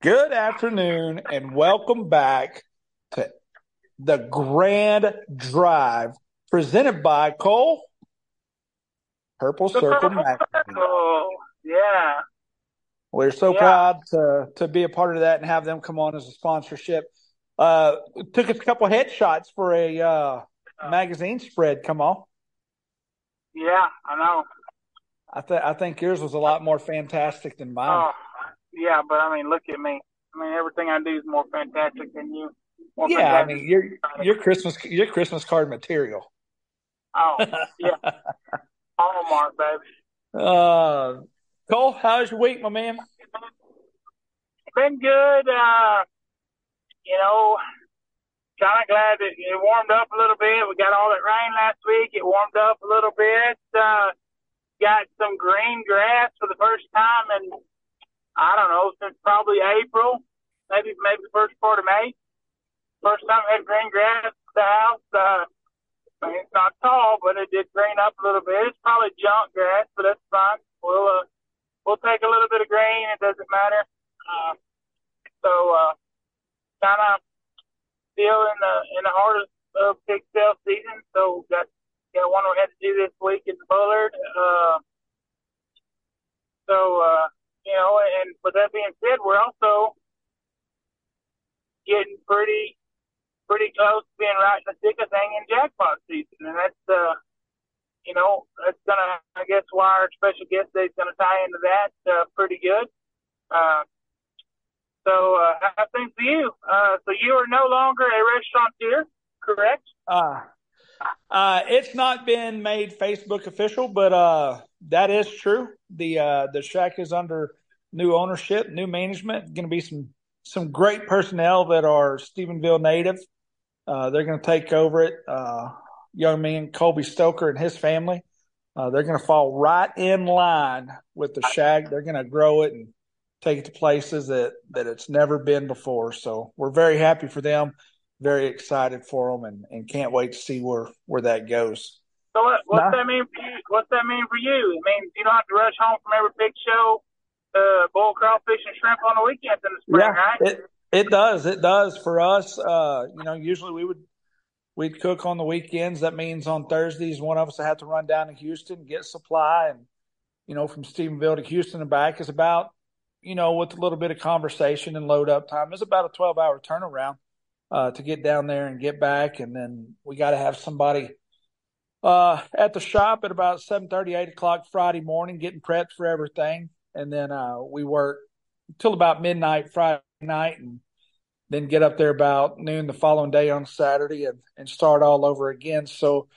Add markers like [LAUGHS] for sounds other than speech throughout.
Good afternoon and welcome back to the Grand Drive presented by Cole Purple Circle Magazine. Yeah. We're so Yeah. proud to to be a part of that and have them come on as a sponsorship. Uh, took us a couple headshots for a uh, magazine spread. Come on, Yeah, I know. I think I think yours was a lot more fantastic than mine. Oh, yeah, but I mean, look at me. I mean, everything I do is more fantastic than you. More yeah, I mean your your Christmas your Christmas card material. Oh, yeah. [LAUGHS] Hallmark, baby. Uh, Cole, how's your week, my man? Been good. Uh, you know, kind of glad that it warmed up a little bit. We got all that rain last week. It warmed up a little bit. Uh, got some green grass for the first time in, I don't know, since probably April, maybe maybe first part of May. First time I had green grass at the house. Uh, I mean, it's not tall, but it did green up a little bit. It's probably junk grass, but that's fine. We'll uh, we'll take a little bit of green. It doesn't matter. Uh, so uh, kind of still in the in the heart of, of pig sale season. So got got one we had to do this week in Bullard. Uh, so uh, you know, and with that being said, we're also getting pretty pretty close to being right in the thick of thing in jackpot season, and that's uh, you know, that's gonna I guess why our special guest day is gonna tie into that uh, pretty good. Uh, so uh, how things for you? Uh, so you are no longer a restaurateur, correct? Uh, uh, it's not been made Facebook official, but uh, that is true. The uh, the shack is under new ownership, new management. Going to be some some great personnel that are Stephenville native. Uh, they're going to take over it. Uh, young man Colby Stoker and his family. Uh, they're going to fall right in line with the shack. They're going to grow it and take it to places that that it's never been before. So we're very happy for them very excited for them and, and can't wait to see where, where that goes. So what, what's Nah. that mean for you? What's that mean for you? It means you don't have to rush home from every big show, uh, boil crawfish and shrimp on the weekends in the spring, right? it it does it does for us. Uh, you know, usually we would we'd cook on the weekends. That means on Thursdays one of us would have to run down to Houston get supply, and you know from Stephenville to Houston and back is about you know with a little bit of conversation and load up time is about a twelve hour turnaround uh, to get down there and get back, and then we got to have somebody uh, at the shop at about 7.30, 8 o'clock Friday morning, getting prepped for everything. And then uh, we work till about midnight Friday night and then get up there about noon the following day on Saturday and, and start all over again. So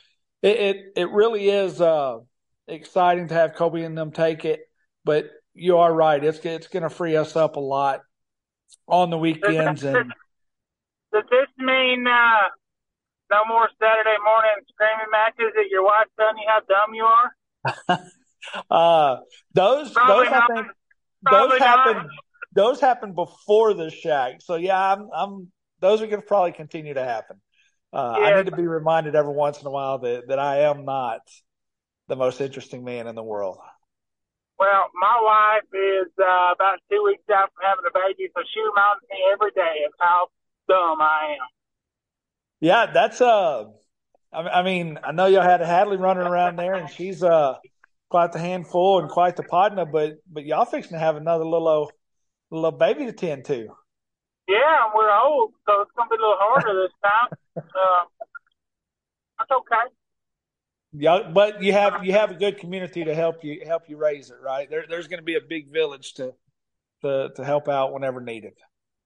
it, it, it really is uh, exciting to have Colby and them take it. But you are right. It's, it's going to free us up a lot on the weekends. And Does this mean uh, no more Saturday morning screaming matches at your wife telling you how dumb you are? [LAUGHS] uh, those, Probably those, not. Probably those not. happen those happen before the shack. So yeah, I'm I'm those are going to probably continue to happen. Uh, I need to be reminded every once in a while that that I am not the most interesting man in the world. Well, my wife is uh, about two weeks out from having a baby, so she reminds me every day of how dumb I am. Yeah, that's uh, I, I mean, I know y'all had a Hadley running around there, and she's uh quite the handful and quite the partner, but but y'all fixing to have another little old- little baby to tend to. Yeah, and we're old, so it's gonna be a little harder this time. [LAUGHS] Uh, that's okay. Yeah, but you have you have a good community to help you help you raise it, right? There, there's going to be a big village to to to help out whenever needed.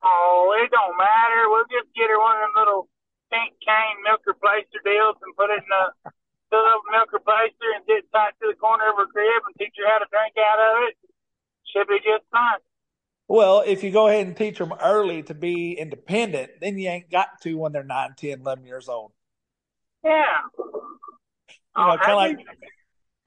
Oh, it don't matter. We'll just get her one of them little pink cane milk replacer deals and put it in a up milk replacer and sit tied to the corner of her crib and teach her how to drink out of it. Should be just fine. Well, if you go ahead and teach them early to be independent, then you ain't got to when they're 9, 10, 11 years old. Yeah. You know, oh, kinda like- Hadley's,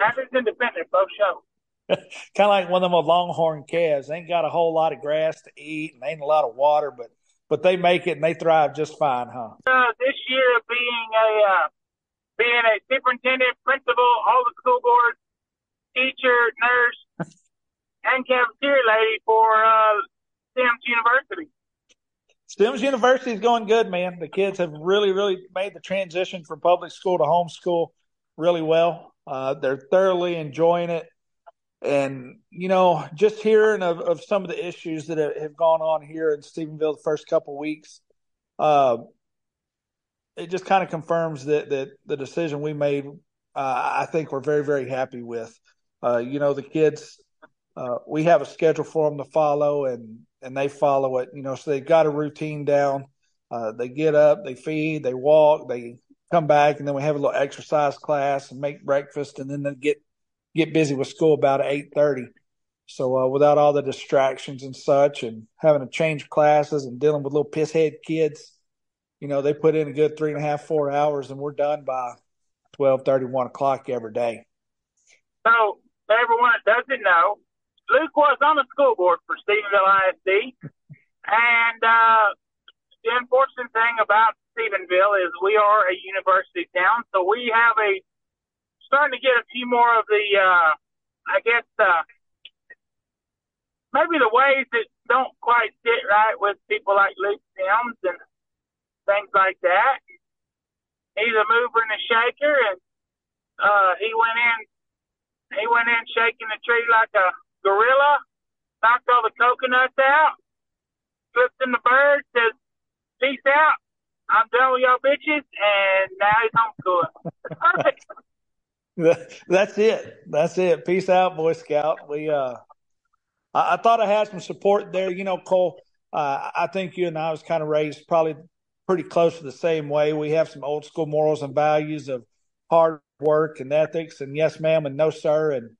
Hadley's independent, both show. Kind of like one of them longhorn calves. They ain't got a whole lot of grass to eat and ain't a lot of water, but but they make it and they thrive just fine, huh? Uh, this year being a uh, being a superintendent, principal, all the school board, teacher, nurse, [LAUGHS] and cafeteria lady for uh, Stems University? Stems University is going good, man. The kids have really, really made the transition from public school to homeschool really well. Uh, they're thoroughly enjoying it. And, you know, just hearing of, of some of the issues that have gone on here in Stephenville the first couple weeks, uh, it just kind of confirms that, that the decision we made, uh, I think we're very, very happy with. Uh, you know, the kids, uh, we have a schedule for them to follow and, and they follow it, you know, so they've got a routine down. Uh, they get up, they feed, they walk, they come back, and then we have a little exercise class and make breakfast, and then they get get busy with school about eight thirty. So uh, without all the distractions and such, and having to change classes and dealing with little pisshead kids, you know, they put in a good three and a half, four hours, and we're done by twelve thirty, one o'clock every day. So everyone that doesn't know, Luke was on the school board for Stephenville ISD, and uh, the unfortunate thing about Stephenville is we are a university town, so we have a starting to get a few more of the, uh, I guess, uh, maybe the ways that don't quite sit right with people like Luke Sims and things like that. He's a mover and a shaker, and uh, he went in, he went in shaking the tree like a gorilla, knocked all the coconuts out, flipped in the bird, says, "Peace out." I'm done with y'all bitches, and now he's homeschooling. [LAUGHS] [LAUGHS] That's it. That's it. Peace out, Boy Scout. We, uh, I, I thought I had some support there. You know, Cole, uh, I think you and I was kind of raised probably pretty close to the same way. We have some old school morals and values of hard work and ethics and yes, ma'am, and no, sir. And,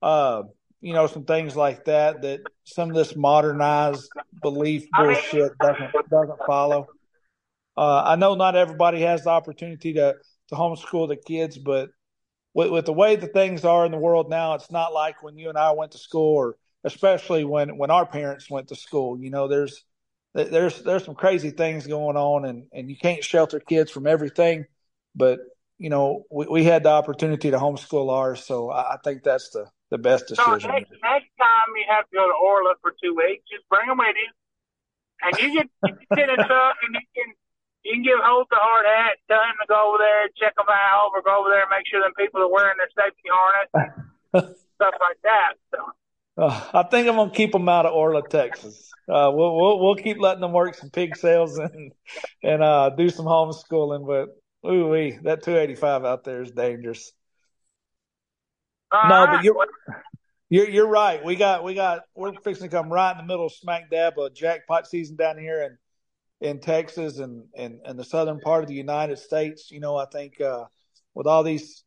uh, you know, some things like that, that some of this modernized belief bullshit doesn't, doesn't follow. Uh, I know not everybody has the opportunity to to homeschool the kids, but with, with the way that things are in the world now, it's not like when you and I went to school, or especially when when our parents went to school. You know, there's there's there's some crazy things going on, and and you can't shelter kids from everything. But you know, we, we had the opportunity to homeschool ours, so I, I think that's the the best decision. So next, next time you have to go to Orla for two weeks, just bring them with you, and you can, you can sit in a truck and you can you can give Holt the hard hat, tell him to go over there, check them out, or go over there and make sure them people are wearing their safety harness, [LAUGHS] stuff like that. So. Uh, I think I'm gonna keep them out of Orla, Texas. Uh, we'll, we'll we'll keep letting them work some pig sales and and uh, do some homeschooling, but ooh wee, that 285 out there is dangerous. Uh, no, but you're you're you're right. We got we got we're fixing to come right in the middle of smack dab of jackpot season down here, and in Texas and, and, and the southern part of the United States. You know, I think uh, with all these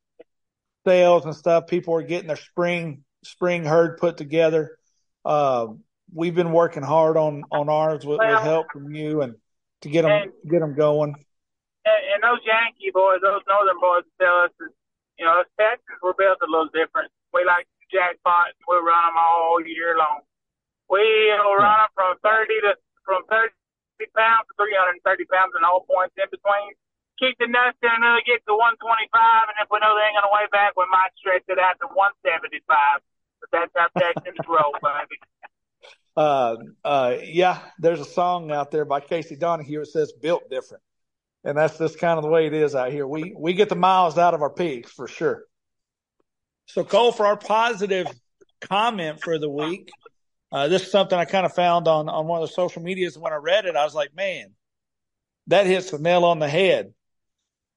sales and stuff, people are getting their spring spring herd put together. Uh, we've been working hard on on ours with, well, with help from you and to get them and, get them going. And, and those Yankee boys, those Northern boys, tell us, that, you know, Texas we're built a little different. We like jackpots. We run them all year long. We'll run them from thirty to from thirty pounds to 330 pounds and all points in between. Keep the nuts in until they get to 125, and if we know they ain't going to weigh back, we might stretch it out to 175. But that's how Texans roll, baby. [LAUGHS] Uh, uh, yeah, there's a song out there by Casey Donahew. It says "Built Different," and that's just kind of the way it is out here. We we get the miles out of our pigs for sure. So, Cole, for our positive comment for the week, uh, this is something I kind of found on, on one of the social medias. When I read it, I was like, man, that hits the nail on the head.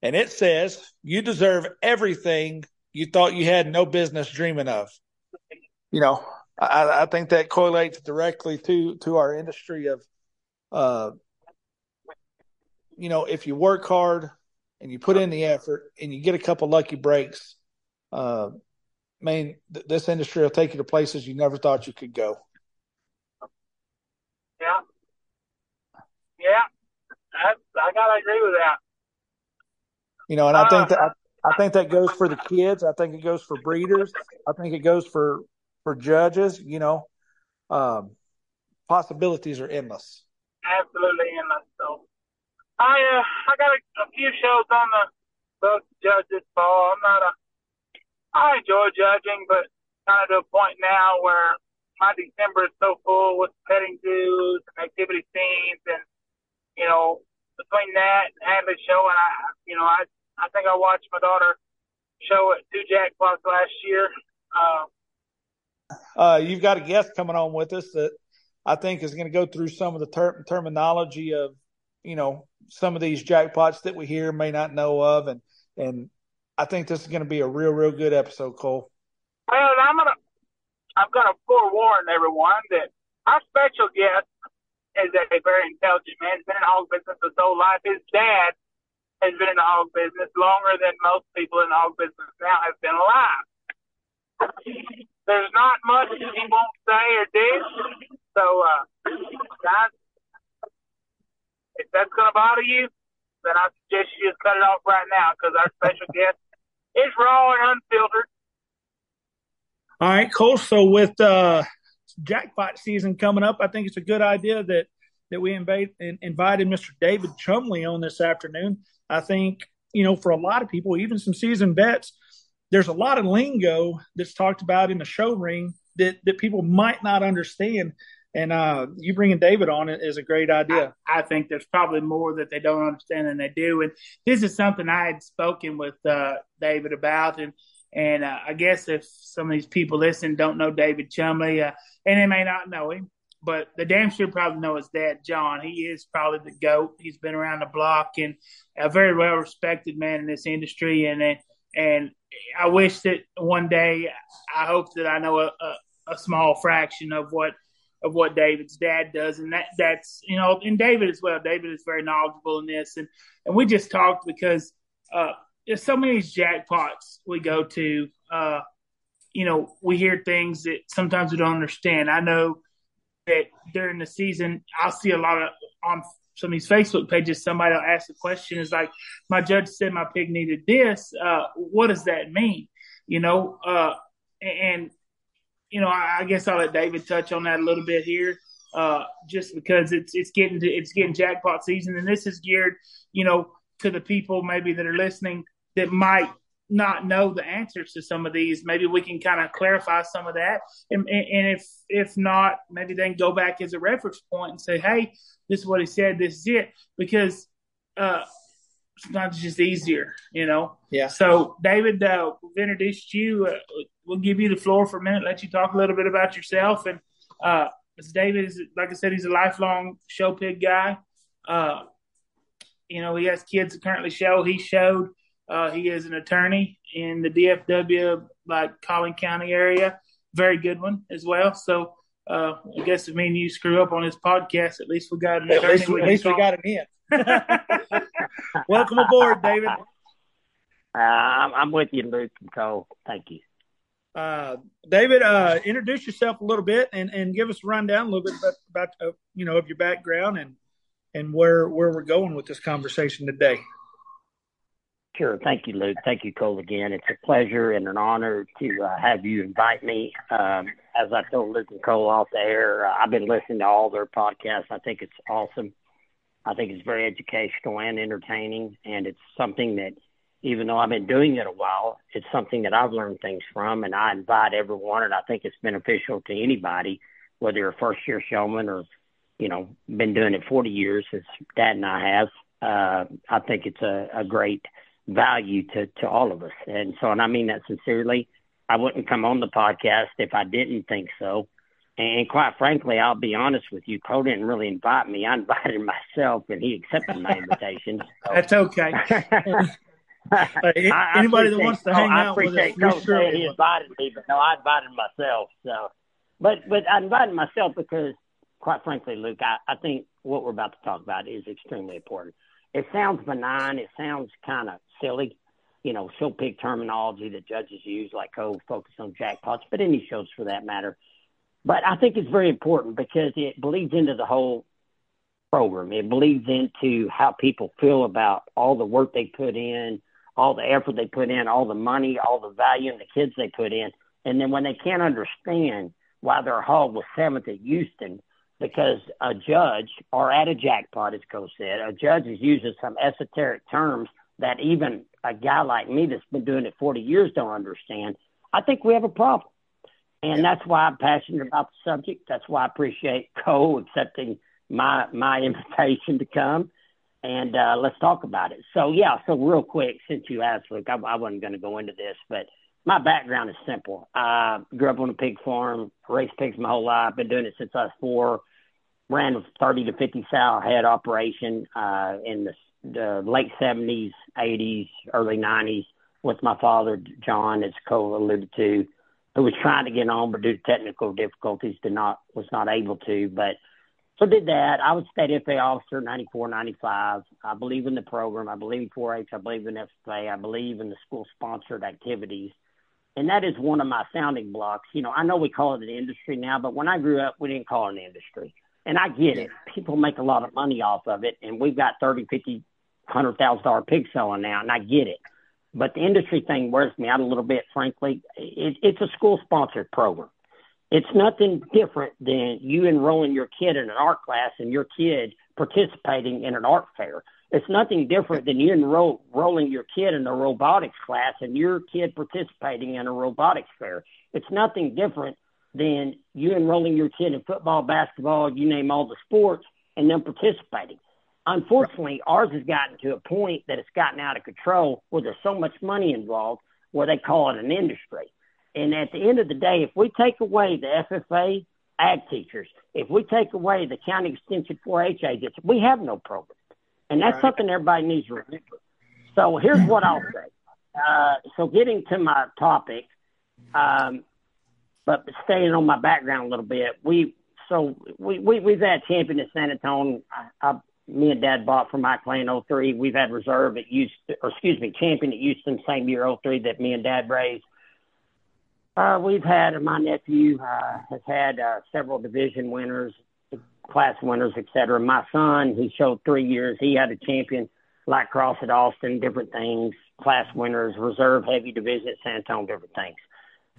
And it says, you deserve everything you thought you had no business dreaming of. You know, I, I think that correlates directly to, to our industry of, uh, you know, if you work hard and you put in the effort and you get a couple lucky breaks, uh, I mean, th- this industry will take you to places you never thought you could go. Yeah. Yeah. That's, I gotta agree with that. You know, and I think that I, I think that goes for the kids. I think it goes for breeders. I think it goes for for judges. You know, um, possibilities are endless. Absolutely endless. So, I uh, I got a, a few shows on the book judge this fall. I'm not a I enjoy judging, but kind of to a point now where my December is so full with petting zoos you know, between that and Hadley's show, and I, you know, I, I think I watched my daughter show at two jackpots last year. Uh, uh, you've got a guest coming on with us that I think is going to go through some of the ter- terminology of, you know, some of these jackpots that we hear may not know of, and and I think this is going to be a real, real good episode, Cole. Well, I'm gonna I'm gonna forewarn everyone that our special guest is a very intelligent man. He's been in the hog business his whole life. His dad has been in the hog business longer than most people in the hog business now have been alive. There's not much he won't say or do. So, uh, guys, if that's going to bother you, then I suggest you just cut it off right now because our special guest is raw and unfiltered. All right, Cole. So with uh, jackpot season coming up, I think it's a good idea that that we invite, invited Mr. David Chumbley on this afternoon. I think you know for a lot of people, even some seasoned vets, there's a lot of lingo that's talked about in the show ring that that people might not understand. And uh, you bringing David on it is a great idea. I, I, think there's probably more that they don't understand than they do. And this is something I had spoken with uh, David about. And and uh, I guess if some of these people listen don't know David Chumbley, uh, and they may not know him, but the damn sure probably know his dad, John. He is probably the goat. He's been around the block and a very well respected man in this industry. And and I wish that one day, I hope that I know a, a, a small fraction of what of what David's dad does, and that that's you know, and David as well. David is very knowledgeable in this, and and we just talked because uh, there's so many jackpots we go to. Uh, you know, we hear things that sometimes we don't understand. I know that during the season, I'll see a lot of on some of these Facebook pages, somebody will ask a question is like, my judge said my pig needed this. Uh, what does that mean? You know, uh, and, you know, I, I, guess I'll let David touch on that a little bit here. Uh, just because it's it's getting to, it's getting jackpot season, and this is geared, you know, to the people maybe that are listening that might not know the answers to some of these. Maybe we can kind of clarify some of that, and, and if if not, maybe then go back as a reference point and say, "Hey, this is what he said. This is it," because uh, sometimes it's just easier, you know. Yeah. So, David, uh, we've introduced you. Uh, we'll give you the floor for a minute, let you talk a little bit about yourself. And uh, David is, like I said, he's a lifelong show pig guy. Uh, you know, he has kids that currently show. He showed. Uh, he is an attorney in the DFW, like Collin County area. Very good one as well. So uh, I guess if me and you screw up on this podcast, at least we got an attorney. At least, we, at least we got him in. [LAUGHS] Welcome aboard, David. Uh, I'm with you, Luke and Cole. Thank you. Uh, David, uh, introduce yourself a little bit and, and give us a rundown a little bit about, about uh, you know of your background and and where where we're going with this conversation today. Sure. Thank you, Luke. Thank you, Cole, again. It's a pleasure and an honor to uh, have you invite me. Um, as I told Luke and Cole off the air, uh, I've been listening to all their podcasts. I think it's awesome. I think it's very educational and entertaining, and it's something that, even though I've been doing it a while, it's something that I've learned things from, and I invite everyone, and I think it's beneficial to anybody, whether you're a first year showman or, you know, been doing it 40 years, as Dad and I have. Uh, I think it's a, a great – value to, to all of us. And so, and I mean that sincerely. I wouldn't come on the podcast if I didn't think so. And quite frankly, I'll be honest with you, Cole didn't really invite me. I [LAUGHS] invited myself, and he accepted my invitation. So. That's okay. [LAUGHS] anybody that wants to hang oh, out with us, Cole sure he invited me, but no, I invited myself. So, but but I invited myself because, quite frankly, Luke, I, I think what we're about to talk about is extremely important. It sounds benign. It sounds kind of silly, you know, show pig terminology that judges use, like oh, focus on jackpots, but any shows for that matter. But I think it's very important because it bleeds into the whole program. It bleeds into how people feel about all the work they put in, all the effort they put in, all the money, all the value and the kids they put in. And then when they can't understand why their hog was seventh at Houston because a judge or at a jackpot, as Coach said, a judge is using some esoteric terms that even a guy like me that's been doing it 40 years don't understand, I think we have a problem. And that's why I'm passionate about the subject. That's why I appreciate Cole accepting my my invitation to come. and uh, let's talk about it. So yeah, so real quick, since you asked, Luke, I, I wasn't going to go into this, but my background is simple. I grew up on a pig farm, raised pigs my whole life. Been doing it since I was four. Ran a 30 to 50 sow head operation uh, in the, the late 70s, 80s, early 90s with my father, John, as Cole alluded to, who was trying to get on, but due to technical difficulties, did not was not able to. But so did that. I was state FFA officer 94, 95. I believe in the program. I believe in 4-H. I believe in FFA. I believe in the school sponsored activities and that is one of my sounding blocks. You know, I know we call it an industry now, but when I grew up, we didn't call it an industry. And I get it. People make a lot of money off of it, and we've got thirty, fifty, hundred thousand dollar pig selling now, and I get it. But the industry thing wears me out a little bit, frankly. It, it's a school sponsored program. It's nothing different than you enrolling your kid in an art class and your kid participating in an art fair. It's nothing different than you enroll, enrolling your kid in a robotics class and your kid participating in a robotics fair. It's nothing different than you enrolling your kid in football, basketball, you name all the sports, and them participating. Unfortunately, ours has gotten to a point that it's gotten out of control where there's so much money involved where they call it an industry. And at the end of the day, if we take away the FFA ag teachers, if we take away the county extension 4-H agents, we have no program. And that's right. something everybody needs to remember. So here's what I'll say. Uh, so getting to my topic, um, but staying on my background a little bit, we so we, we we've had champion at San Antonio. I, I, me and Dad bought from Mike Clay in 03. We've had reserve at Houston, or excuse me, champion at Houston same year 03 that me and Dad raised. Uh, we've had my nephew uh, has had uh, several division winners class winners, et cetera. My son, he showed three years. He had a champion like cross at Austin, different things, class winners, reserve heavy division at San Antonio, different things.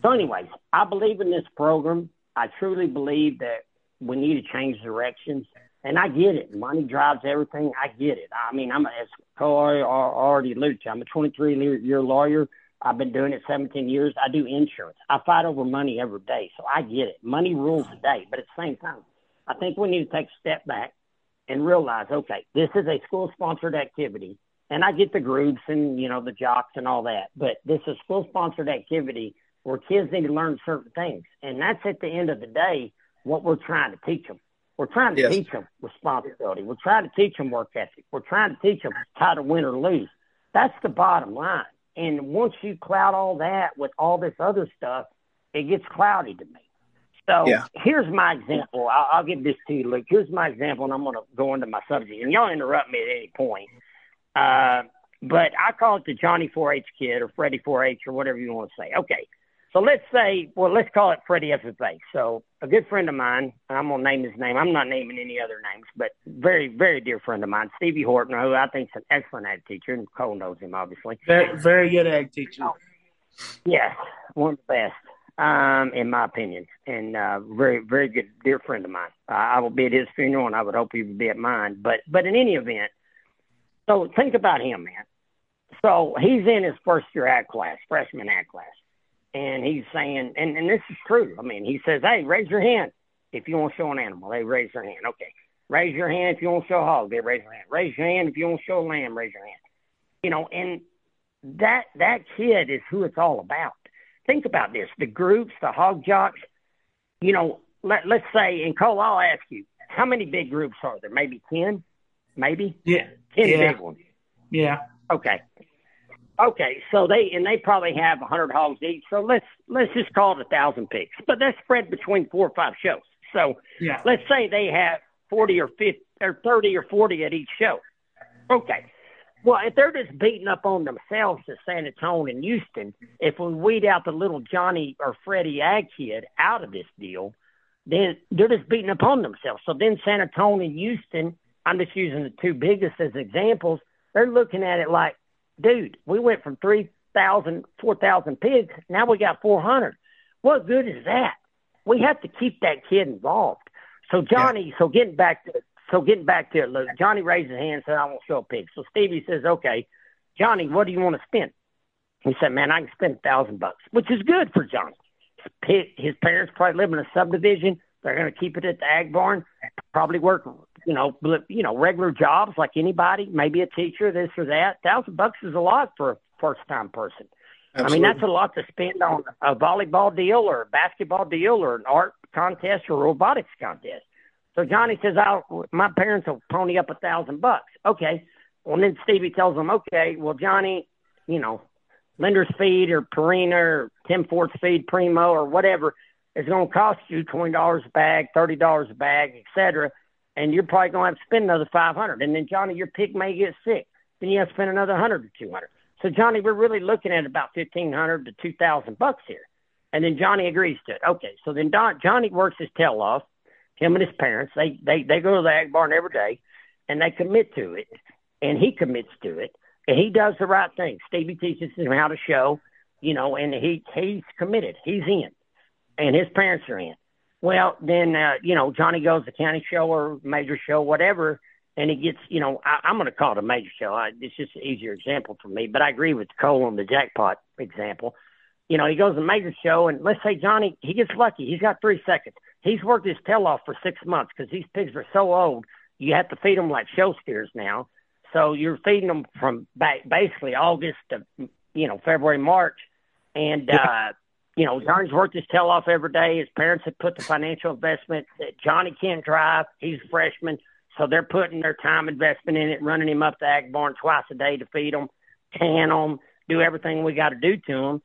So, anyways, I believe in this program. I truly believe that we need to change directions. And I get it. Money drives everything. I get it. I mean, I'm as Corey already alluded to. I'm a 23 year lawyer. I've been doing it 17 years. I do insurance. I fight over money every day, so I get it. Money rules the day, but at the same time, I think we need to take a step back and realize, okay, this is a school sponsored activity. And I get the groups and, you know, the jocks and all that, but this is school sponsored activity where kids need to learn certain things. And that's at the end of the day what we're trying to teach them. We're trying to yes. teach them responsibility. We're trying to teach them work ethic. We're trying to teach them how to win or lose. That's the bottom line. And once you cloud all that with all this other stuff, it gets cloudy to me. So yeah. here's my example. I'll, I'll, give this to you, Luke. Here's my example, and I'm going to go into my subject. And y'all interrupt me at any point. Uh, but I call it the Johnny 4-H kid or Freddie 4-H or whatever you want to say. Okay. So let's say, well, let's call it Freddie FFA. So a good friend of mine, I'm going to name his name. I'm not naming any other names, but very, very dear friend of mine, Stevie Horton, who I think is an excellent ag teacher, and Cole knows him, obviously. Very, very good ag teacher. Oh, yes, one of the best um, in my opinion, and uh, very, very good, dear friend of mine. Uh, I will be at his funeral, and I would hope he would be at mine. But, but in any event, so think about him, man. So he's in his first year ag class, freshman ag class, and he's saying, and, and this is true. I mean, he says, "Hey, raise your hand if you want to show an animal." They raise their hand. Okay, raise your hand if you want to show a hog. They raise their hand. Raise your hand if you want to show a lamb. Raise your hand. You know, and that that kid is who it's all about think about this: the groups, the hog jocks. You know, let let's say, and Cole, I'll ask you, how many big groups are there? Maybe ten, maybe. Yeah, ten yeah. big ones. Yeah. Okay. Okay, so they and they probably have a hundred hogs each. So let's let's just call it a thousand pigs, but that's spread between four or five shows. So yeah. let's say they have forty or fifty or thirty or forty at each show. Okay, well, if they're just beating up on themselves to San Antonio and Houston, if we weed out the little Johnny or Freddie Ag kid out of this deal, then they're just beating up on themselves. So then San Antonio and Houston, I'm just using the two biggest as examples, they're looking at it like, dude, we went from 3,000, 4,000 pigs, now we got 400. What good is that? We have to keep that kid involved. So Johnny, yeah. so getting back to so getting back to it, Luke, Johnny raised his hand and said, I won't show a pig. So Stevie says, okay, Johnny, what do you want to spend? He said, man, I can spend a thousand bucks, which is good for Johnny. His parents probably live in a subdivision. They're going to keep it at the ag barn, probably work, you know, you know, regular jobs like anybody, maybe a teacher, this or that. Thousand bucks is a lot for a first time person. Absolutely. I mean, that's a lot to spend on a volleyball deal or a basketball deal or an art contest or robotics contest. So Johnny says, "I'll my parents will pony up a thousand bucks." Okay. Well, then Stevie tells him, "Okay, well, Johnny, you know, Lindner's Feed or Purina or Tim Ford's Feed Primo or whatever is going to cost you twenty dollars a bag, thirty dollars a bag, etc. And you're probably going to have to spend another five hundred. And then Johnny, your pig may get sick. Then you have to spend another hundred or two hundred. So Johnny, we're really looking at about fifteen hundred to two thousand bucks here. And then Johnny agrees to it. Okay, so then Don, Johnny works his tail off. Him and his parents, they they they go to the ag barn every day, and they commit to it, and he commits to it, and he does the right thing. Stevie teaches him how to show, you know, and he he's committed. He's in, and his parents are in. Well, then uh, you know Johnny goes to county show or major show, whatever, and he gets, you know, I, I'm going to call it a major show. I, it's just an easier example for me, but I agree with Cole on the jackpot example. You know, he goes to a major show, and let's say Johnny, he gets lucky. He's got three seconds. He's worked his tail off for six months because these pigs are so old. You have to feed them like show steers now. So you're feeding them from back basically August to, you know, February, March. And, uh, you know, Johnny's worked his tail off every day. His parents have put the financial investment that Johnny can't drive. He's a freshman. So they're putting their time investment in it, running him up the ag barn twice a day to feed them, tan them, do everything we got to do to them.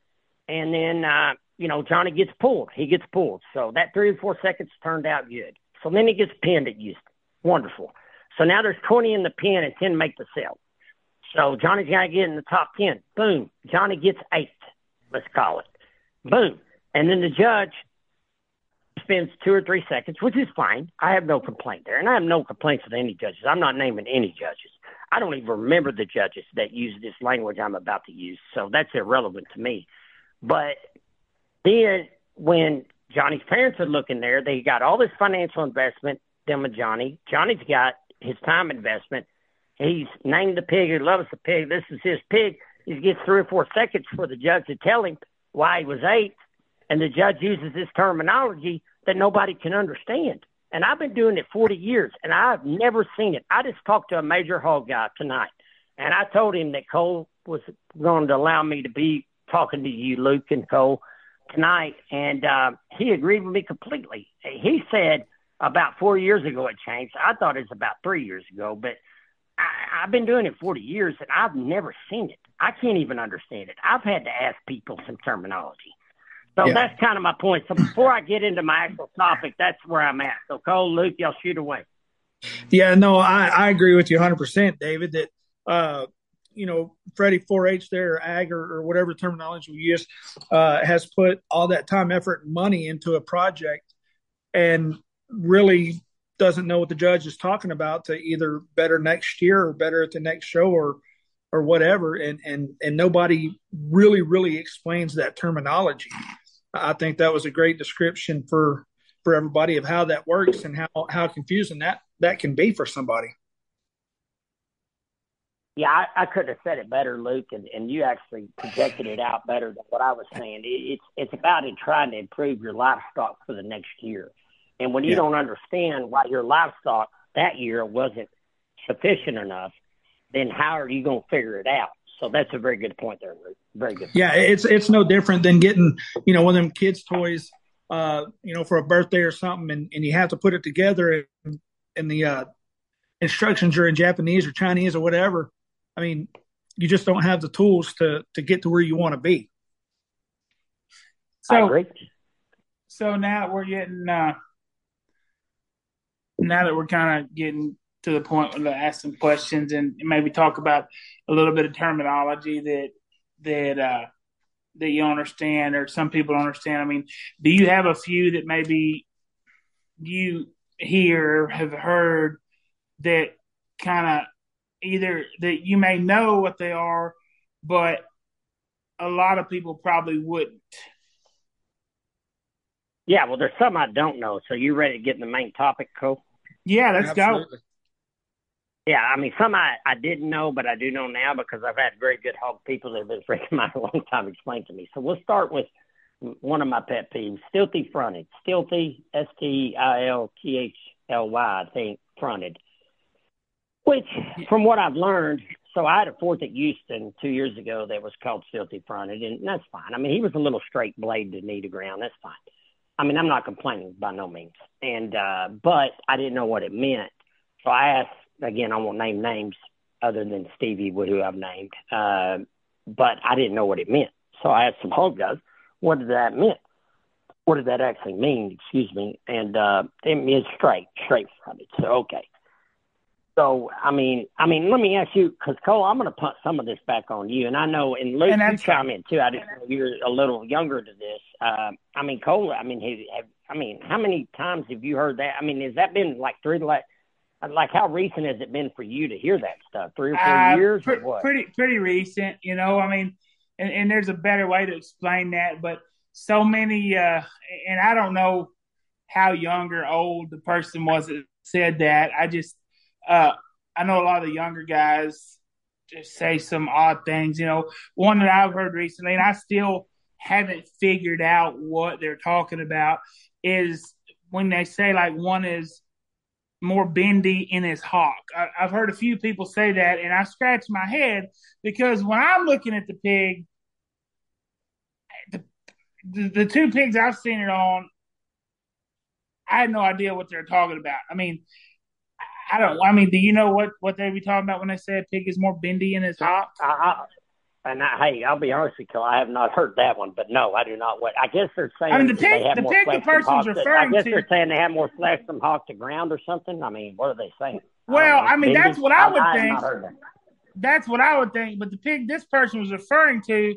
And then, uh, you know, Johnny gets pulled. He gets pulled. So that three or four seconds turned out good. So then he gets pinned at Houston. Wonderful. So now there's 20 in the pin and 10 make the sale. So Johnny's got to get in the top 10. Boom. Johnny gets eighth, let's call it. Boom. And then the judge spends two or three seconds, which is fine. I have no complaint there. And I have no complaints with any judges. I'm not naming any judges. I don't even remember the judges that use this language I'm about to use. So that's irrelevant to me. But then when Johnny's parents are looking there, they got all this financial investment, them with Johnny. Johnny's got his time investment. He's named the pig. He loves the pig. This is his pig. He gets three or four seconds for the judge to tell him why he was eight. And the judge uses this terminology that nobody can understand. And I've been doing it 40 years and I've never seen it. I just talked to a major hog guy tonight and I told him that Cole was going to allow me to be talking to you, Luke and Cole, tonight. And uh, he agreed with me completely. He said about four years ago it changed. I thought it was about three years ago, but I, I've been doing it 40 years and I've never seen it. I can't even understand it. I've had to ask people some terminology. So yeah. that's kind of my point. So before I get into my actual topic, that's where I'm at. So Cole, Luke, y'all shoot away. Yeah, no, I, I agree with you 100%, David, that, uh, you know, Freddie 4-H there, or ag, or, or whatever terminology we use, uh, has put all that time, effort, and money into a project and really doesn't know what the judge is talking about to either better next year or better at the next show or or whatever and and and nobody really really explains that terminology I think that was a great description for for everybody of how that works and how how confusing that that can be for somebody. Yeah, I, I couldn't have said it better, Luke, and, and you actually projected it out better than what I was saying. It, it's it's about in trying to improve your livestock for the next year, and when you yeah. don't understand why your livestock that year wasn't sufficient enough, then how are you going to figure it out? So that's a very good point there. Very good. Yeah, it's it's no different than getting you know one of them kids' toys, uh, you know, for a birthday or something, and, and you have to put it together, and, and the uh, instructions are in Japanese or Chinese or whatever. I mean, you just don't have the tools to to get to where you want to be. So, so now we're getting uh, now that we're kind of getting to the point where to ask some questions and maybe talk about a little bit of terminology that that uh, that you understand or some people understand. I mean, do you have a few that maybe you hear have heard that kind of either that you may know what they are, but a lot of people probably wouldn't. Yeah, well, there's some I don't know. So you ready to get in the main topic, Cole? Yeah, let's Absolutely. go. Yeah, I mean, some I, I didn't know, but I do know now because I've had very good hog people that have been [LAUGHS] freaking my long time explain to me. So we'll start with one of my pet peeves, stilthy fronted. Stilthy, S T I L T H L Y, I think, fronted. Which, from what I've learned, so I had a fourth at Houston two years ago that was called Filthy Fronted, and that's fine. I mean, he was a little straight blade to knee to ground. That's fine. I mean, I'm not complaining by no means. And, uh, but I didn't know what it meant. So I asked, again, I won't name names other than Stevie Wood, who I've named, uh, but I didn't know what it meant. So I asked some home guys, what did that mean? What did that actually mean? Excuse me. And, uh, it means straight, straight fronted. So, okay. So I mean, I mean, let me ask you, because Cole, I'm going to put some of this back on you, and I know, and Luke, and you chime in too. I just know you're a little younger to this. Uh, I mean, Cole, I mean, have, I mean, how many times have you heard that? I mean, has that been like three like, like how recent has it been for you to hear that stuff? Three or four uh, years? Pre- or pretty, pretty recent. You know, I mean, and, and there's a better way to explain that, but so many, uh, and I don't know how young or old the person was that said that. I just uh, I know a lot of the younger guys just say some odd things. You know, one that I've heard recently, and I still haven't figured out what they're talking about, is when they say like one is more bendy in his hock. I, have heard a few people say that, and I scratch my head because when I'm looking at the pig, the, the, the two pigs I've seen it on, I had no idea what they're talking about. I mean, I don't. I mean, do you know what what they be talking about when they say a pig is more bendy in his hock? I, and I, hey, I'll be honest with you, I have not heard that one, but no, I do not. What I guess they're saying. I mean, the pig, the pig the person's referring to. I guess to, they're saying they have more flesh than hock to ground or something. I mean, what are they saying? Well, I, I mean, that's what I would I, think. That. That's what I would think. But the pig this person was referring to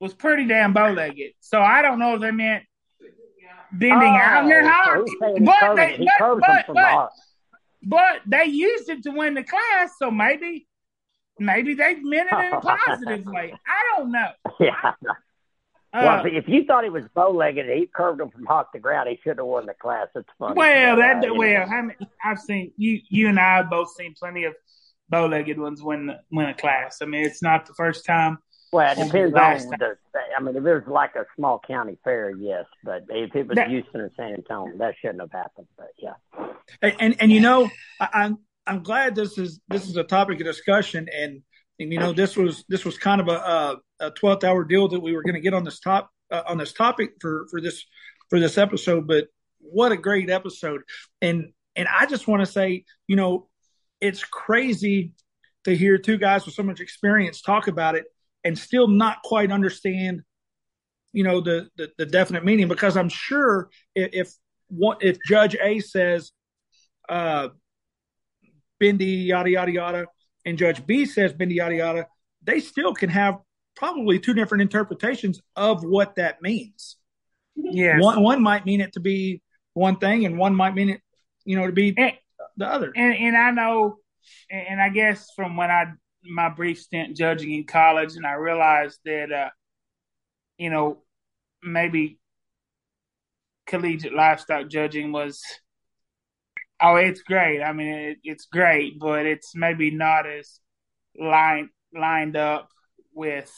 was pretty damn bow legged. So I don't know if they meant bending oh, out in their hock. So but, they, but, but, but, but they used it to win the class, so maybe maybe they meant it in a positive [LAUGHS] way. I don't know. Yeah. Uh, well, if you thought he was bow legged, he curved him from hock to ground. He should have won the class. It's funny. Well, that uh, well, how many, I've seen you. You and I have both seen plenty of bow legged ones win win a class. I mean, it's not the first time. Well, it depends on the. I mean, if it was like a small county fair, yes, but if it was that, Houston or San Antonio, that shouldn't have happened. But yeah. And and, and you know, I, I'm I'm glad this is this is a topic of discussion, and and you know this was this was kind of a a twelfth hour deal that we were going to get on this top uh, on this topic for for this for this episode, but what a great episode, and and I just want to say, you know, it's crazy to hear two guys with so much experience talk about it and still not quite understand, you know, the the, the definite meaning. Because I'm sure if, if if Judge A says, uh, bendy yada yada yada, and Judge B says bendy yada yada, they still can have probably two different interpretations of what that means. Yeah, one one might mean it to be one thing, and one might mean it, you know, to be and, the other. And, and I know, and I guess from when I my brief stint judging in college, and I realized that, uh, you know, maybe collegiate livestock judging was, oh, it's great. I mean, it, it's great, but it's maybe not as lined lined up with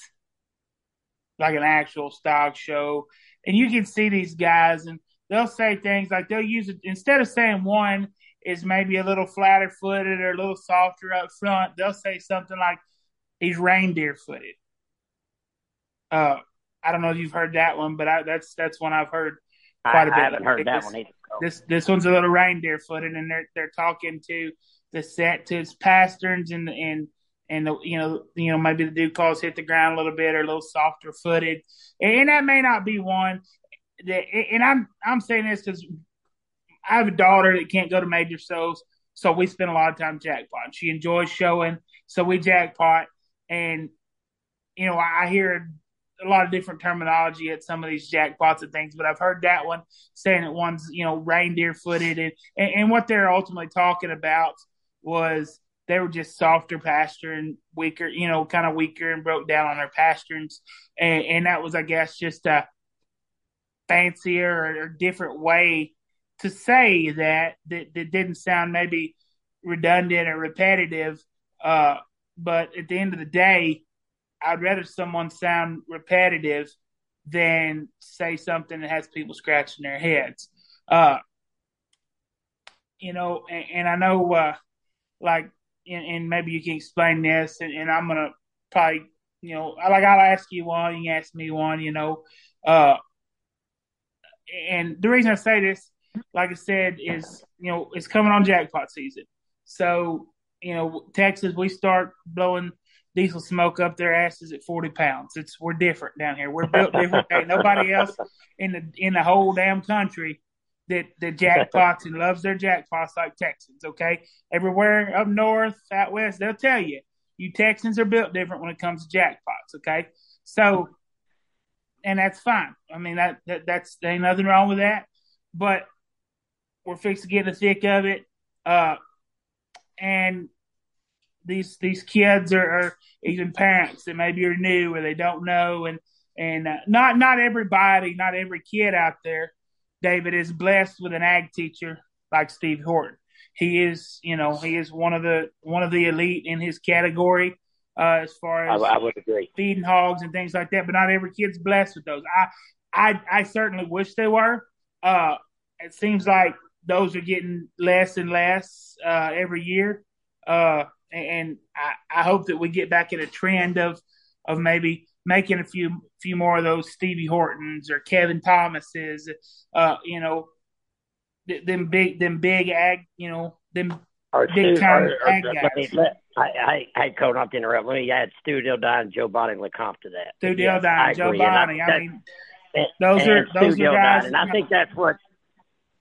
like an actual stock show. And you can see these guys, and they'll say things like they'll use it instead of saying one is maybe a little flatter footed or a little softer up front, they'll say something like he's reindeer footed. Uh, I don't know if you've heard that one, but I, that's that's one I've heard quite I, a bit. I haven't heard that one either. This this one's a little reindeer footed, and they're they're talking to the set to his pasterns and and and the, you know you know maybe the dew claws hit the ground a little bit or a little softer footed, and that may not be one. That, and I'm I'm saying this because I have a daughter that can't go to major shows, so we spend a lot of time jackpot. She enjoys showing, so we jackpot. And you know, I hear a lot of different terminology at some of these jackpots and things, but I've heard that one saying that one's you know reindeer footed, and, and and what they're ultimately talking about was they were just softer pastern and weaker, you know, kind of weaker and broke down on their pasterns, and, and that was, I guess, just a fancier or, or different way to say that that, that didn't sound maybe redundant or repetitive. Uh, but at the end of the day, I'd rather someone sound repetitive than say something that has people scratching their heads. Uh, you know, and, and I know uh, like, and, and maybe you can explain this, and, and I'm gonna probably, you know, like I'll ask you one, you ask me one, you know, uh, and the reason I say this, like I said, is you know it's coming on jackpot season, so you know Texas we start blowing diesel smoke up their asses at 40 pounds. It's we're different down here. We're built different. Ain't nobody else in the in the whole damn country that that jackpots and loves their jackpots like Texans. Okay, everywhere up north, out west, they'll tell you you Texans are built different when it comes to jackpots. Okay, so and that's fine. I mean that, that that's there ain't nothing wrong with that. But we're fixed to get the thick of it. Uh, and these these kids are, are, even parents that maybe are new or they don't know. And and uh, not not everybody not every kid out there david is blessed with an ag teacher like steve horton. He is you know he is one of the one of the elite in his category uh, as far as I, I would agree. feeding hogs and things like that but not every kid's blessed with those. I i i certainly wish they were. Uh it seems like those are getting less and less uh every year. Uh and I, I hope that we get back in a trend of of maybe making a few few more of those Stevie Hortons or Kevin Thomases, uh, you know, them big them big ag, you know, them or big Stu, time or, or, ag let me, guys. let, I, I, I, Cole, not to interrupt. Let me add Stu Dildine and Joe Bonnie LeCompte to that. Stu Yes, I Dildine, Joe agree, and I- I mean, and- those and are those Stu are guys. And I think that's what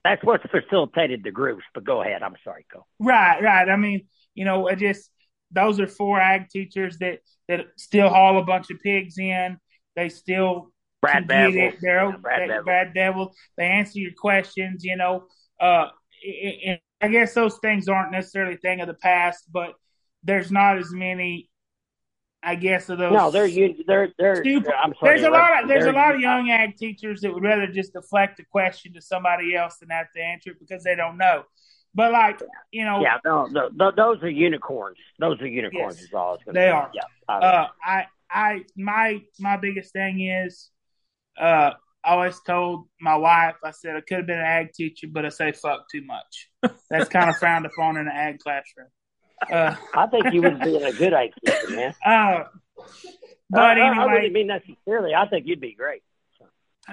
that's what's facilitated the groups. But go ahead. I'm sorry, Cole. Right, right. I mean, you know, it just those are four ag teachers that that still haul a bunch of pigs in. They still Brad Bevel. it. They're Yeah, Brad they, Bevel. Brad Devil. They answer your questions. You know, uh, and I guess those things aren't necessarily a thing of the past, but there's not as many. I guess of those. No, they're they're they're. Stupid. I'm sorry. There's a lot of there's a lot of young ag teachers that would rather just deflect the question to somebody else than have to answer it because they don't know. But like you know, Yeah, no, no, no, those are unicorns. Those are unicorns. Yes, is all I was going they are. Yeah. I- uh, I I my my biggest thing is uh I always told my wife I said I could have been an ag teacher, but I say fuck too much. That's kind of [LAUGHS] frowned upon in an ag classroom. Uh, I think you would be a good ag teacher, man. [LAUGHS] uh, but I, I- I anyway, wouldn't mean necessarily. I think you'd be great.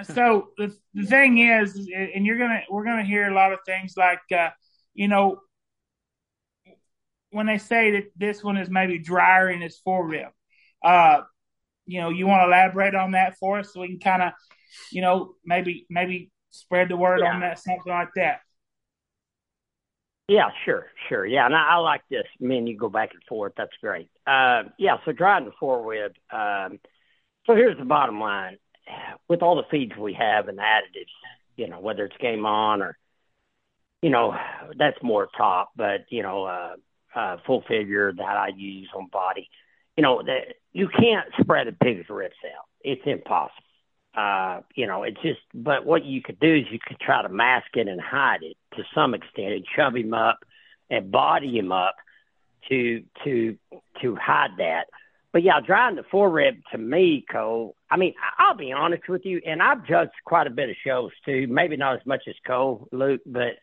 so the the thing is, and you're gonna we're gonna hear a lot of things like, uh, you know, when they say that this one is maybe drier in its forerib, uh, you know, you want to elaborate on that for us so we can kind of, you know, maybe maybe spread the word on that, something like that. Yeah, sure, sure. Yeah, and I, I like this. Me and you go back and forth. That's great. Uh, yeah, so driving the forward. Um, so here's the bottom line: with all the feeds we have and the additives, you know, whether it's Game On or, you know, that's more top, but you know, uh, uh, full figure that I use on body, you know, that you can't spread a pig's ribs out. It's impossible. Uh, you know, it's just, but what you could do is you could try to mask it and hide it to some extent and chub him up and body him up to, to, to hide that. But yeah, driving the forerib to me, Cole, I mean, I'll be honest with you, and I've judged quite a bit of shows too, maybe not as much as Cole, Luke, but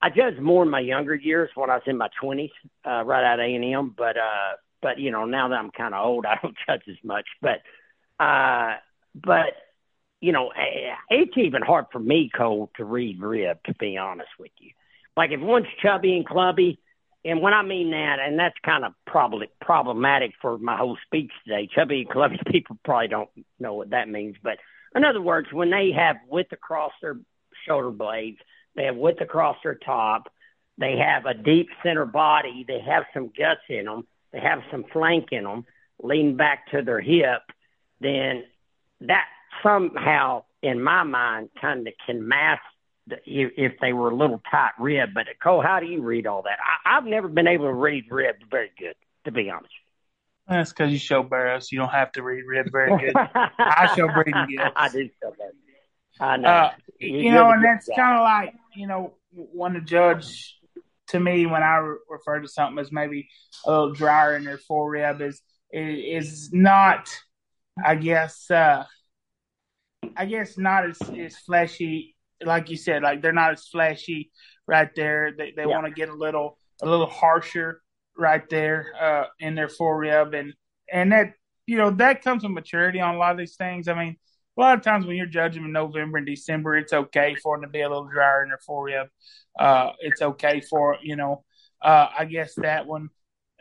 I judged more in my younger years when I was in my twenties, uh, right out of A and M. But uh, but you know, now that I'm kind of old, [LAUGHS] I don't judge as much. But uh, but you know, it's even hard for me, Cole, to read rib. To be honest with you, like if one's chubby and clubby, and when I mean that, and that's kind of probably problematic for my whole speech today. Chubby and clubby [LAUGHS] people probably don't know what that means, but in other words, when they have width across their shoulder blades, they have width across their top, they have a deep center body, they have some guts in them, they have some flank in them, lean back to their hip, then that somehow, in my mind, kind of can mask the, if, they were a little tight rib. But Cole, how do you read all that? I, I've never been able to read rib very good, to be honest. That's because you show barrows. You don't have to read rib very good. [LAUGHS] I show breeding gilts. I do show that. I know. Uh, You- you know, and that's kind of like you know when the judge to me when I re- refer to something as maybe a little drier in their forerib is is not, I guess, uh, I guess not as as fleshy like you said. Like they're not as fleshy right there. They they Yeah. want to get a little a little harsher right there uh, in their fore rib, and and that you know that comes with maturity on a lot of these things. I mean, a lot of times when you're judging in November and December, it's okay for them to be a little drier in their fore rib. Uh, it's okay for you know. Uh, I guess that one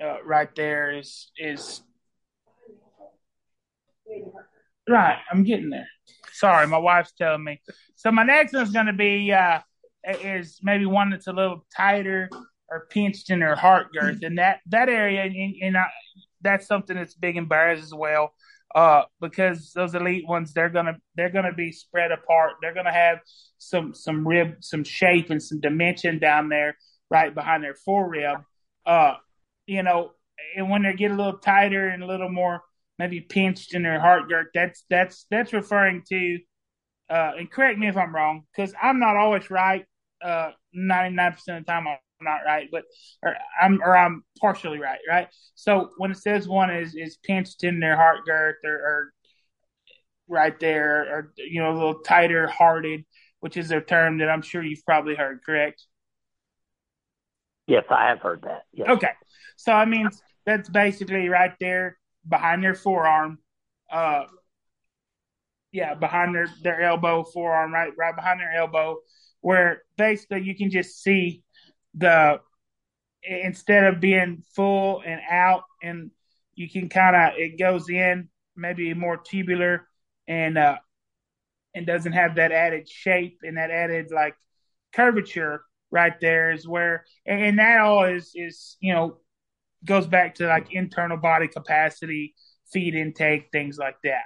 uh, right there is is right. I'm getting there. Sorry, my wife's telling me. So my next one's going to be uh, is maybe one that's a little tighter or pinched in their heart girth, and that that area, and, and I, that's something that's big in bears as well. Uh, because those elite ones, they're gonna they're gonna be spread apart. They're gonna have some some rib, some shape, and some dimension down there, right behind their fore rib. Uh, you know, and when they get a little tighter and a little more maybe pinched in their heart girth, that's that's that's referring to. Uh, and correct me if I'm wrong, because I'm not always right. Uh, 99% of the time, I'm not right, but or I'm or I'm partially right, right? So when it says one is is pinched in their heart girth or, or right there, or you know, a little tighter hearted, which is a term that I'm sure you've probably heard, correct? Yes, I have heard that. Yes. Okay, so I mean that's basically right there behind their forearm. Uh, yeah, behind their their elbow, forearm, right, right behind their elbow, where basically you can just see the instead of being full and out, and you can kind of it goes in maybe more tubular and uh and doesn't have that added shape and that added like curvature right there is where and that all is is you know goes back to like internal body capacity feed intake things like that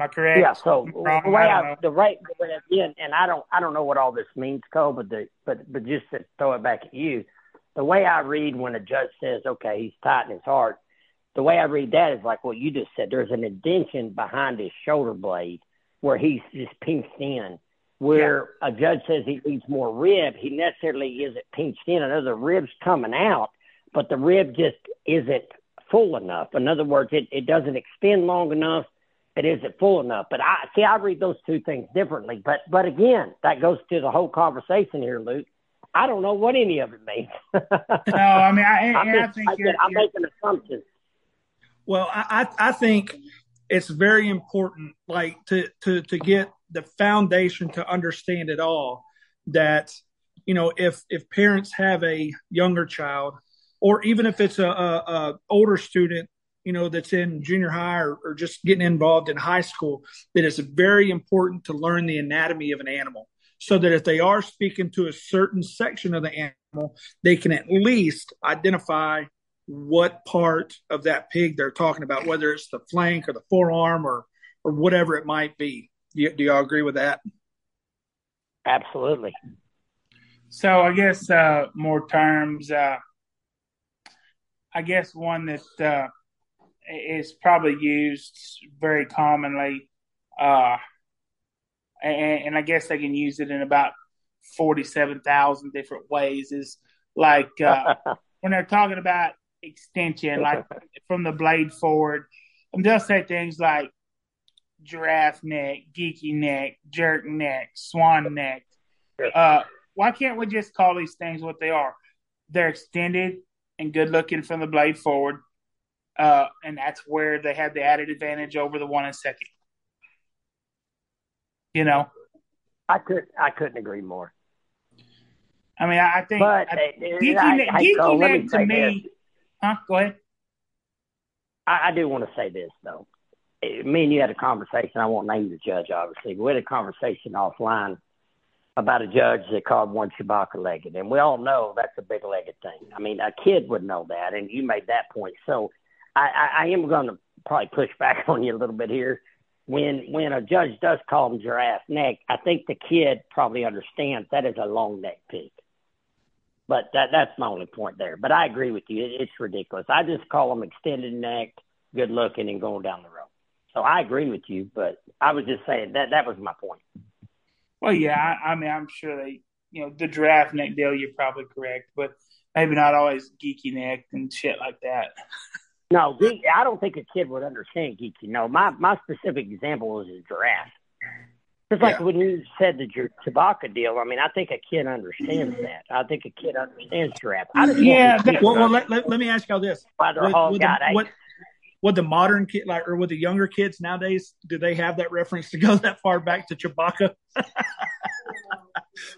am i correct yeah so the way I, the right the way again and i don't i don't know what all this means cole but the but but just to throw it back at you the way i read when a judge says okay he's tight in his heart the way i read that is like what you just said there's an indentation behind his shoulder blade where he's just pinched in where yeah. a judge says he needs more rib, he necessarily isn't pinched in. I know the rib's coming out, but the rib just isn't full enough. In other words, it, it doesn't extend long enough. It isn't full enough. But I see I read those two things differently. But but again, that goes to the whole conversation here, Luke. I don't know what any of it means. [LAUGHS] no, I mean I, I'm, just, I think I you're, I'm you're, making assumptions. Well, I I think it's very important, like to to to get the foundation to understand it all that you know if if parents have a younger child or even if it's a, a, a older student you know that's in junior high or, or just getting involved in high school that it's very important to learn the anatomy of an animal so that if they are speaking to a certain section of the animal they can at least identify what part of that pig they're talking about whether it's the flank or the forearm or or whatever it might be do, you, do y'all agree with that? Absolutely. So I guess uh, more terms. Uh, I guess one that uh, is probably used very commonly, uh, and, and, I guess they can use it in about forty-seven thousand different ways. Is like uh, [LAUGHS] when they're talking about extension, like from the blade forward, and they'll say things like giraffe neck, geeky neck, jerk neck, swan neck. Uh, why can't we just call these things what they are? They're extended and good looking from the blade forward, uh, and that's where they had the added advantage over the one and second. You know, I could I couldn't agree more. I mean, I, think but, I, uh, geeky, I, neck, I, geeky me to me, this. huh? Go ahead. I, I do want to say this though me and you had a conversation. I won't name the judge, obviously, but we had a conversation offline about a judge that called one Chewbacca legged. And we all know that's a big legged thing. I mean, a kid would know that, and you made that point. So I, I, I am going to probably push back [LAUGHS] on you a little bit here. When when a judge does call him giraffe neck, I think the kid probably understands that is a long neck pig. But that that's my only point there. But I agree with you. It, it's ridiculous. I just call them extended neck, good looking, and going down the road. So I agree with you, but I was just saying that that was my point. Well, yeah, I, I mean, I'm sure they, you know, the giraffe neck deal, you're probably correct, but maybe not always geeky neck and shit like that. [LAUGHS] No, I don't think a kid would understand geeky. No, my my specific example is a giraffe. Because like yeah. when you said the Chewbacca deal, I mean, I think a kid understands that. I think a kid understands draft. yeah. Well, well let, let, let, me ask y'all this: Why they're all got the, what, would the modern kid like or would the younger kids nowadays do they have that reference to go [LAUGHS] that far back to Chewbacca? [LAUGHS]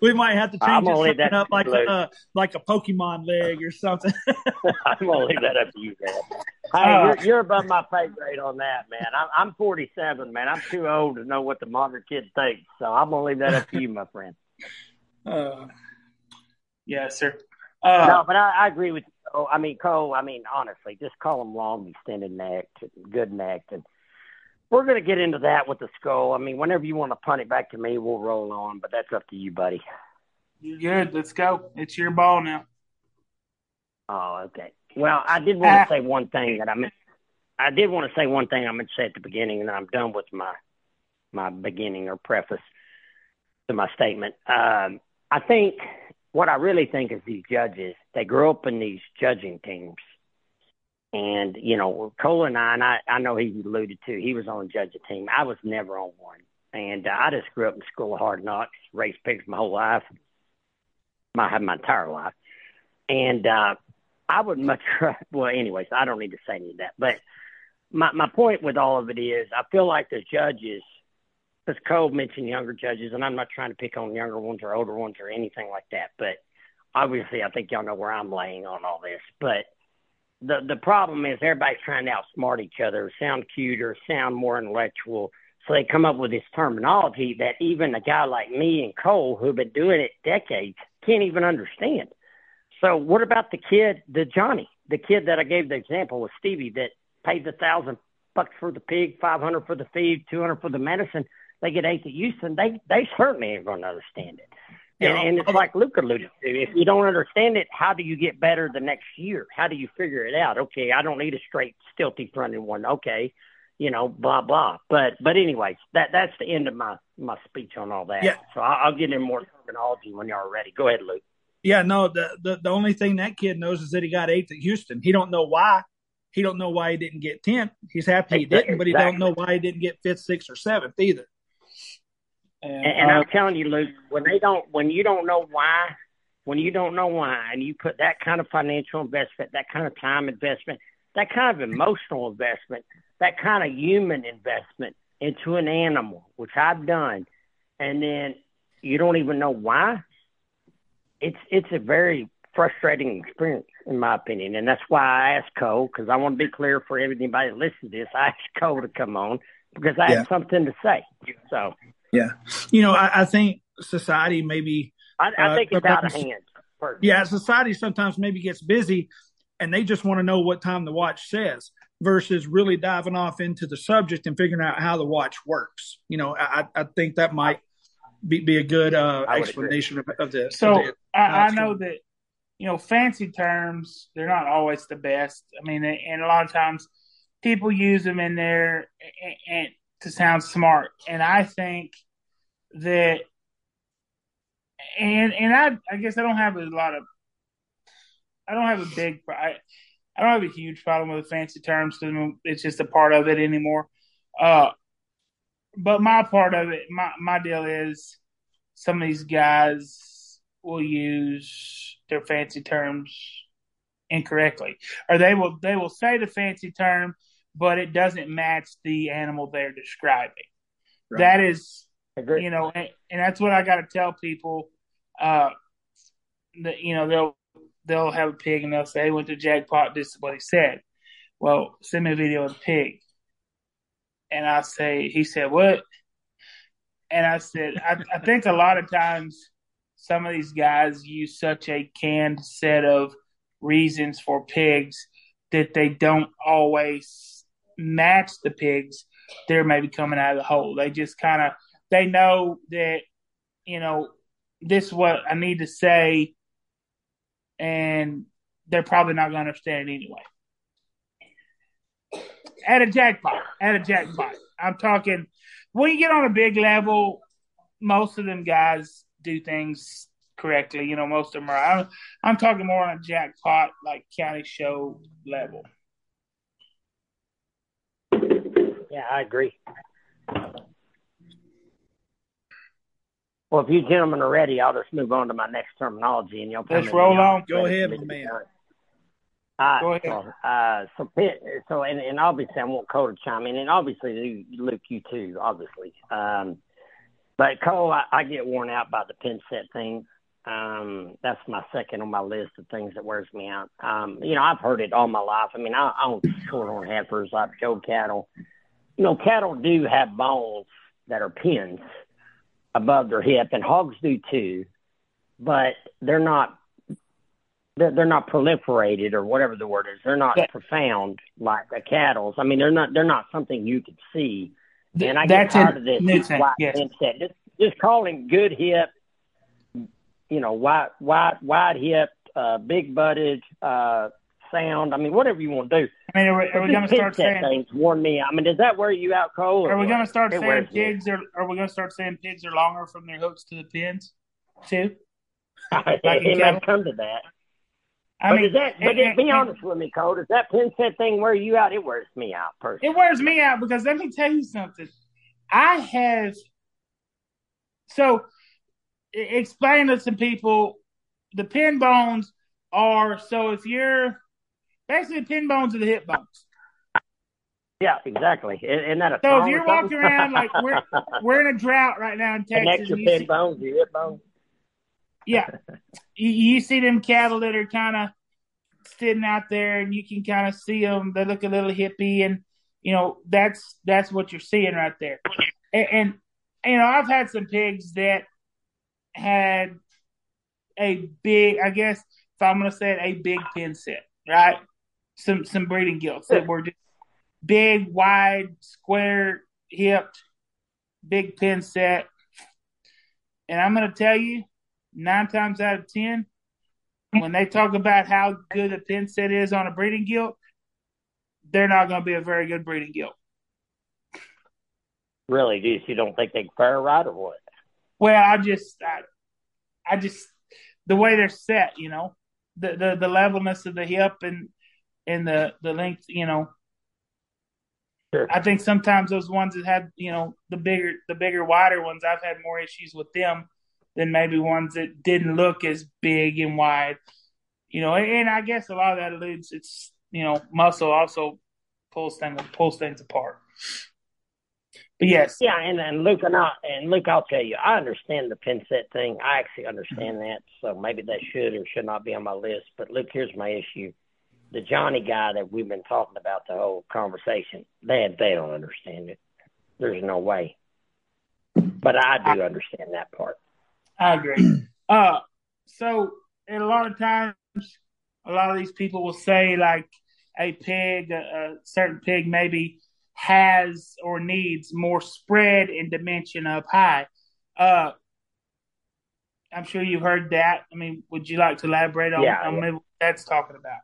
we might have to change it that up like a, uh, like a Pokemon leg or something. [LAUGHS] I'm gonna leave that up to you, man. Hey, uh, you're, you're, above my pay grade on that, man. I'm, I'm 47, man. I'm too old to know what the modern kid thinks, so I'm gonna leave that up to you, my friend. Uh, yeah, sir. Uh, no, but I, I agree with Oh, I mean, Cole. I mean, honestly, just call him long, extended neck, good neck, and we're going to get into that with the skull. I mean, whenever you want to punt it back to me, we'll roll on. But that's up to you, buddy. You're good? Let's go. It's your ball now. Oh, okay. Well, I did want to [LAUGHS] say one thing that I meant. I did want to say one thing I meant to say at the beginning, and I'm done with my my beginning or preface to my statement. Um, I think what I really think is these judges, they grow up in these judging teams. And, you know, Cole and I, and I, I know he alluded to, he was on a judging team. I was never on one. And uh, I just grew up in school of hard knocks, raced pigs my whole life, my, my entire life. And uh, I would much, [LAUGHS] well, anyways, I don't need to say any of that. But my, my point with all of it is I feel like the judges – because Cole mentioned younger judges, and I'm not trying to pick on younger ones or older ones or anything like that. But obviously, I think y'all know where I'm laying on all this. But the the problem is everybody's trying to outsmart each other, sound cuter, sound more intellectual. So they come up with this terminology that even a guy like me and Cole, who've been doing it decades, can't even understand. So what about the kid, the Johnny, the kid that I gave the example with Stevie that paid the thousand bucks for the pig, five hundred for the feed, two hundred for the medicine they get eighth at Houston, they they certainly ain't going to understand it. And, and it's like Luke alluded to. If you don't understand it, how do you get better the next year? How do you figure it out? Okay, I don't need a straight stilty running one. Okay, you know, blah blah. But but anyways, that that's the end of my my speech on all that. Yeah. So I'll, I'll get in more terminology when y'all are ready. Go ahead, Luke. Yeah, no, the, the the only thing that kid knows is that he got eighth at Houston. He don't know why. He don't know why he didn't get tenth. He's happy he didn't, but he don't know why he didn't get fifth, sixth, or seventh either. And, and, uh, I'm telling you, Luke, when they don't, when you don't know why, when you don't know why, and you put that kind of financial investment, that kind of time investment, that kind of emotional investment, that kind of human investment into an animal, which I've done, and then you don't even know why, it's it's a very frustrating experience, in my opinion, and that's why I asked Cole because I want to be clear for everybody that listens to this. I asked Cole to come on because I yeah. had something to say. So yeah, you know, I, I think society maybe. I, I uh, think it's out of hand. Yeah, society sometimes maybe gets busy, and they just want to know what time the watch says versus really diving off into the subject and figuring out how the watch works. You know, I, I think that might be, be a good uh, explanation of, of, this. So of I, I know that you know fancy terms they're not always the best. I mean, and a lot of times people use them in there and, and to sound smart. And I think that, and and I I guess I don't have a lot of, I don't have a big, I, I don't have a huge problem with the fancy terms because it's just a part of it anymore. Uh, but my part of it, my my deal is, some of these guys will use their fancy terms incorrectly, or they will they will say the fancy term but it doesn't match the animal they're describing. Right. That is, you know, and, and that's what I got to tell people. Uh, that you know they'll they'll have a pig and they'll say, "He went to jackpot." This is what he said. Well, send me a video of the pig, and I say, he said, "What?" And I said, I, I think a lot of times some of these guys use such a canned set of reasons for pigs that they don't always match the pigs, they're maybe coming out of the hole. They just kind of they know that you know this is what I need to say, and they're probably not going to understand anyway. At a jackpot, at a jackpot. I'm talking when you get on a big level. Most of them guys do things correctly. You know, most of them are. I'm, I'm talking more on a jackpot, like county show level. Yeah, I agree. Well, if you gentlemen are ready, I'll just move on to my next terminology, and you'll let's roll on. Go ahead, my man. Uh, Go ahead. So, uh, so, so, and, and obviously, I want Cole to chime in, and obviously, Luke, you too, obviously. Um, but Cole, I, I get worn out by the pin set thing. Um, that's my second on my list of things that wears me out. Um, you know, I've heard it all my life. I mean, I, I own shorthorn heifers like show cattle. You know, cattle do have bones that are pins above their hip, and hogs do too, but they're not they're, they're not proliferated or whatever the word is. They're not yeah. profound like a cattle's. I mean, they're not they're not something you could see. And I get tired of this white yes. set. Just just calling good hip, you know, wide wide wide hip, uh, big butted, uh, sound. I mean, whatever you want to do. I mean, are we, are we going to start saying things? Warn me. I mean, does that wear you out, Cole? Are we going to start saying pigs are? Are we going to start saying pigs are longer from their hooks to the pins, too? like [LAUGHS] it might come to that. I but mean, is that, but it, be it, honest with me, Cole. Does that pin set thing wear you out? It wears me out personally. It wears me out because let me tell you something. I have so explain to some people the pin bones are so if you're basically pin bones are the hip bones. Yeah, exactly. Isn't that a so if you're walking around like we're we're in a drought right now in [LAUGHS] Texas. Your pin see, bones, your hip bones. Yeah, [LAUGHS] you, you see them cattle that are kind of sitting out there, and you can kind of see them. They look a little hippie, and you know that's that's what you're seeing right there. And, and you know, I've had some pigs that had a big, I guess, if I'm going to say it, a big pin set, right? Some some breeding gilts that were just big, wide, square hipped, big pin set. And I'm going to tell you, nine times out of ten, when they talk about how good a pin set is on a breeding gilt, they're not going to be a very good breeding gilt. Really? Do you, you don't think they fare right or what? Well, I just, I, I just the way they're set, you know, the the the levelness of the hip and and the the length, you know. Sure. I think sometimes those ones that had, you know, the bigger the bigger wider ones, I've had more issues with them than maybe ones that didn't look as big and wide. You know, and I guess a lot of that alludes it's you know, muscle also pulls things pulls things apart. But yes. Yeah, and, and Luke and I and Luke, I'll tell you, I understand the pin set thing. I actually understand mm-hmm. that. So maybe that should or should not be on my list. But look, here's my issue. The Johnny guy that we've been talking about the whole conversation, they they don't understand it. There's no way. But I do understand that part. I agree. [CLEARS THROAT] Uh so and a lot of times a lot of these people will say like a pig, a, a certain pig maybe has or needs more spread and dimension up high. Uh, I'm sure you've heard that. I mean, would you like to elaborate on, yeah, on yeah. what that's talking about?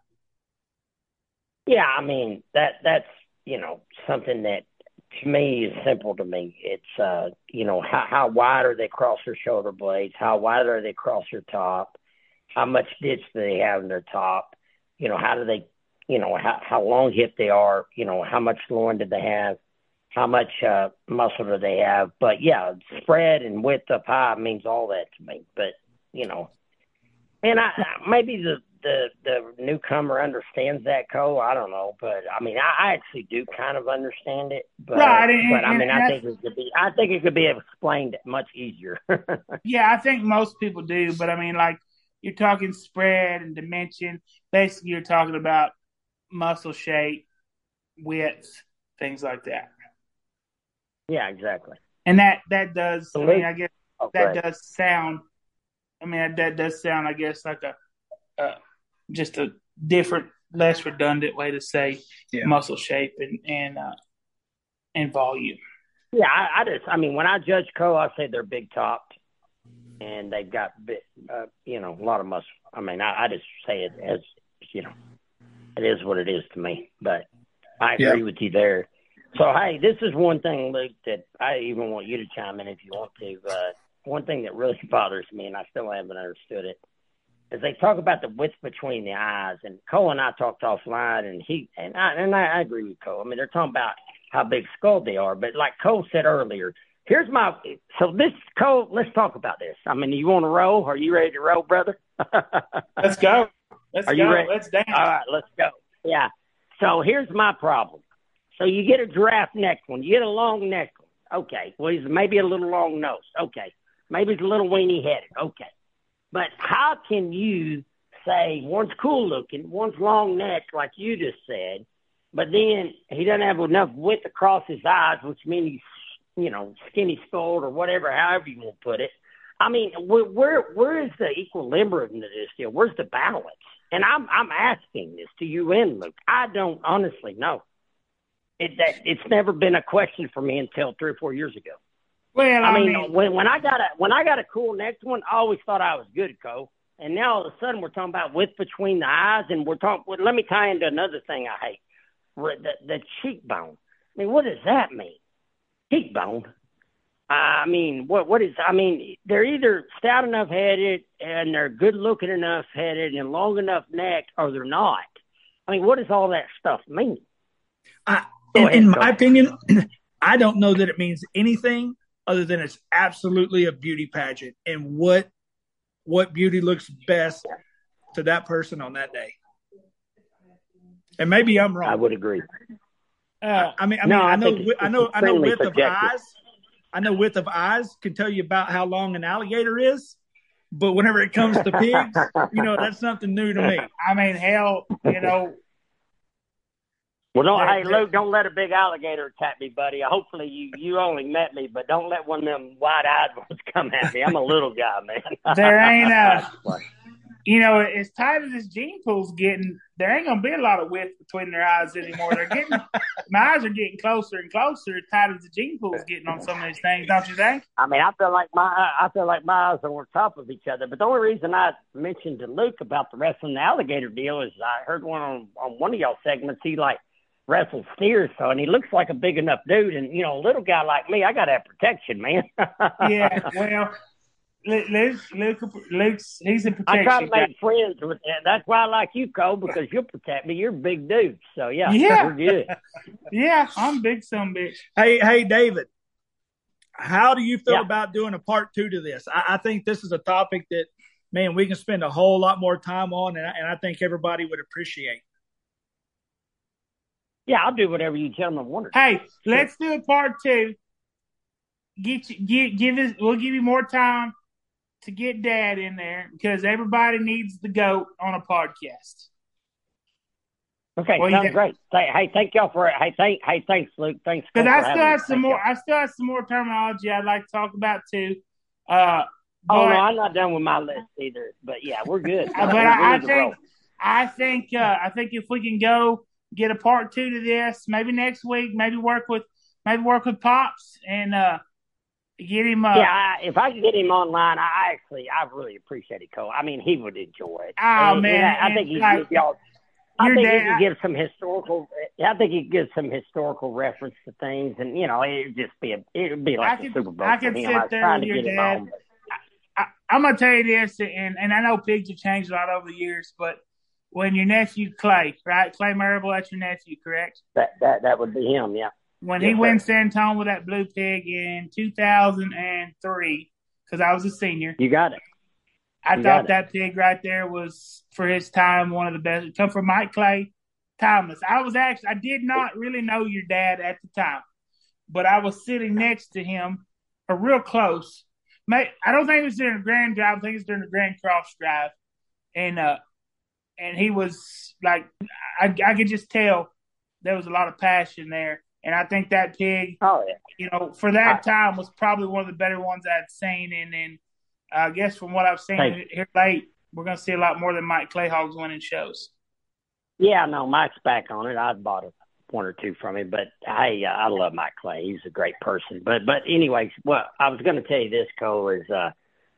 Yeah, I mean that that's you know something that to me is simple to me. It's uh you know how how wide are they across their shoulder blades? How wide are they across their top? How much ditch do they have in their top? You know how do they you know, how, how long hip they are, you know, how much loin did they have, how much uh, muscle do they have. But yeah, spread and width up high means all that to me. But, you know, and I maybe the the the newcomer understands that Cole. I don't know, but I mean, I, I actually do kind of understand it. But, right, and, but I mean, I think it could be. I think it could be explained much easier. [LAUGHS] yeah, I think most people do, but I mean, like you're talking spread and dimension. Basically, you're talking about muscle shape, width, things like that. Yeah, exactly. And that that does. I mean, I guess okay. that does sound. I mean, that does sound. I guess like a, uh, just a different, less redundant way to say yeah. muscle shape and and uh, and volume. Yeah, I, I just. I mean, when I judge Co, I say they're big topped, and they've got bit, uh, you know, a lot of muscle. I mean, I, I just say it as you know, it is what it is to me. But I agree yeah. with you there. So hey, this is one thing, Luke, that I even want you to chime in if you want to. Uh, one thing that really [LAUGHS] bothers me, and I still haven't understood it, is they talk about the width between the eyes. And Cole and I talked offline, and he and I and I, I agree with Cole. I mean, they're talking about how big skull they are, but like Cole said earlier, here's my so this Cole. Let's talk about this. I mean, you want to roll? Are you ready to roll, brother? [LAUGHS] let's go. Let's Are go. you ready? Let's dance. All right, let's go. Yeah. So here's my problem. So you get a giraffe neck one. You get a long neck one. Okay. Well, he's maybe a little long nose. Okay. Maybe he's a little weenie headed. Okay. But how can you say one's cool looking, one's long neck, like you just said, but then he doesn't have enough width across his eyes, which means he's, you know, skinny skulled or whatever, however you want to put it. I mean, where where, where is the equilibrium to this deal? Where's the balance? And I'm I'm asking this to you and Luke. I don't honestly know. It that it's never been a question for me until three or four years ago. Well, I I mean, mean, when when I got a when I got a cool next one, I always thought I was good, Cole. And now all of a sudden we're talking about width between the eyes, and we're talking. Well, let me tie into another thing I hate: the, the cheekbone. I mean, what does that mean? Cheekbone. I mean, what what is? I mean, they're either stout enough headed and they're good looking enough headed and long enough neck, or they're not. I mean, what does all that stuff mean? I, in, ahead, in my ahead. opinion, [CLEARS THROAT] I don't know that it means anything other than it's absolutely a beauty pageant and what what beauty looks best to that person on that day. And maybe I'm wrong. I would agree. uh, I mean, I mean, No, I know, it's- I know, I know, width of eyes. I know width of eyes can tell you about how long an alligator is, but whenever it comes to pigs, you know, that's something new to me. I mean, hell, you know, Well, don't, hey, Luke, don't let a big alligator attack me, buddy. Hopefully, you you only met me, but don't let one of them wide-eyed [LAUGHS] ones come at me. I'm a little guy, man. [LAUGHS] There ain't a- you know, as tight as this gene pool's getting, there ain't gonna be a lot of width between their eyes anymore. They're getting [LAUGHS] my eyes are getting closer and closer as tight as the gene pool's getting on some of these things, don't you think? I mean, I feel like my I feel like my eyes are on top of each other. But the only reason I mentioned to Luke about the wrestling the alligator deal is I heard one on on one of y'all segments. He like wrestles steers, so and he looks like a big enough dude. And you know, a little guy like me, I got to have protection, man. Yeah, [LAUGHS] well, Luke, Luke, Luke's he's a I try protection to guy. make friends with that. That's why I like you, Cole, because you'll protect me. You're a big dude. So yeah, Yeah. we're good. [LAUGHS] Yeah, I'm big some bitch. Hey, hey, David, how do you feel Yeah. about doing a part two to this? I, I think this is a topic that, man, we can spend a whole lot more time on, and I, and I think everybody would appreciate. Yeah, I'll do whatever you gentlemen want. to Hey, let's do a part two. Get you, give, give us. We'll give you more time to get Dad in there because everybody needs the goat on a podcast. Okay, Well, sounds great. Hey, thank y'all for it. Hey, thank, hey, thanks, Luke. Thanks. Because I still me. have some more. y'all. I still have some more terminology I'd like to talk about too. Uh, but, Oh no, I'm not done with my list either. But yeah, we're good. [LAUGHS] But I, I need to roll. think I think uh, I think if we can go get a part two to this, maybe next week, maybe work with maybe work with Pops and uh, get him. Uh, Yeah, I, if I can get him online, I actually, I really appreciate it, Cole. I mean, he would enjoy it. Oh, And- man, and I, I think he like, give y'all. I think he dad- can give some historical. I think he can give some historical reference to things, and you know, it'd just be a, it'd be like I could- Super Bowl I could sit was there with your dad. I, I'm gonna tell you this, and and I know pigs have changed a lot over the years, but when your nephew Clay, right, Clay Marable, that's your nephew, correct? that that that would be him. Yeah. When Yes, he sir. went San Antonio with that blue pig in 2003, because I was a senior. You got it. I You thought that pig right there was for his time one of the best. It come from Mike Clay, timeless. I was actually I did not really know your dad at the time, but I was sitting next to him, or real close. Mate, I don't think it was during the Grand Drive. I think it was during the Grand Cross Drive, and uh, and he was like, I I could just tell there was a lot of passion there, and I think that pig Oh yeah. you know, for that time was probably one of the better ones I'd seen. And then I guess from what I've seen here late, we're going to see a lot more than Mike Clayhog's winning shows. Yeah, no, Mike's back on it. I bought a one or two from him, but hey, uh, I love Mike Clay. He's a great person. But but anyways, well, I was going to tell you this, Cole is uh,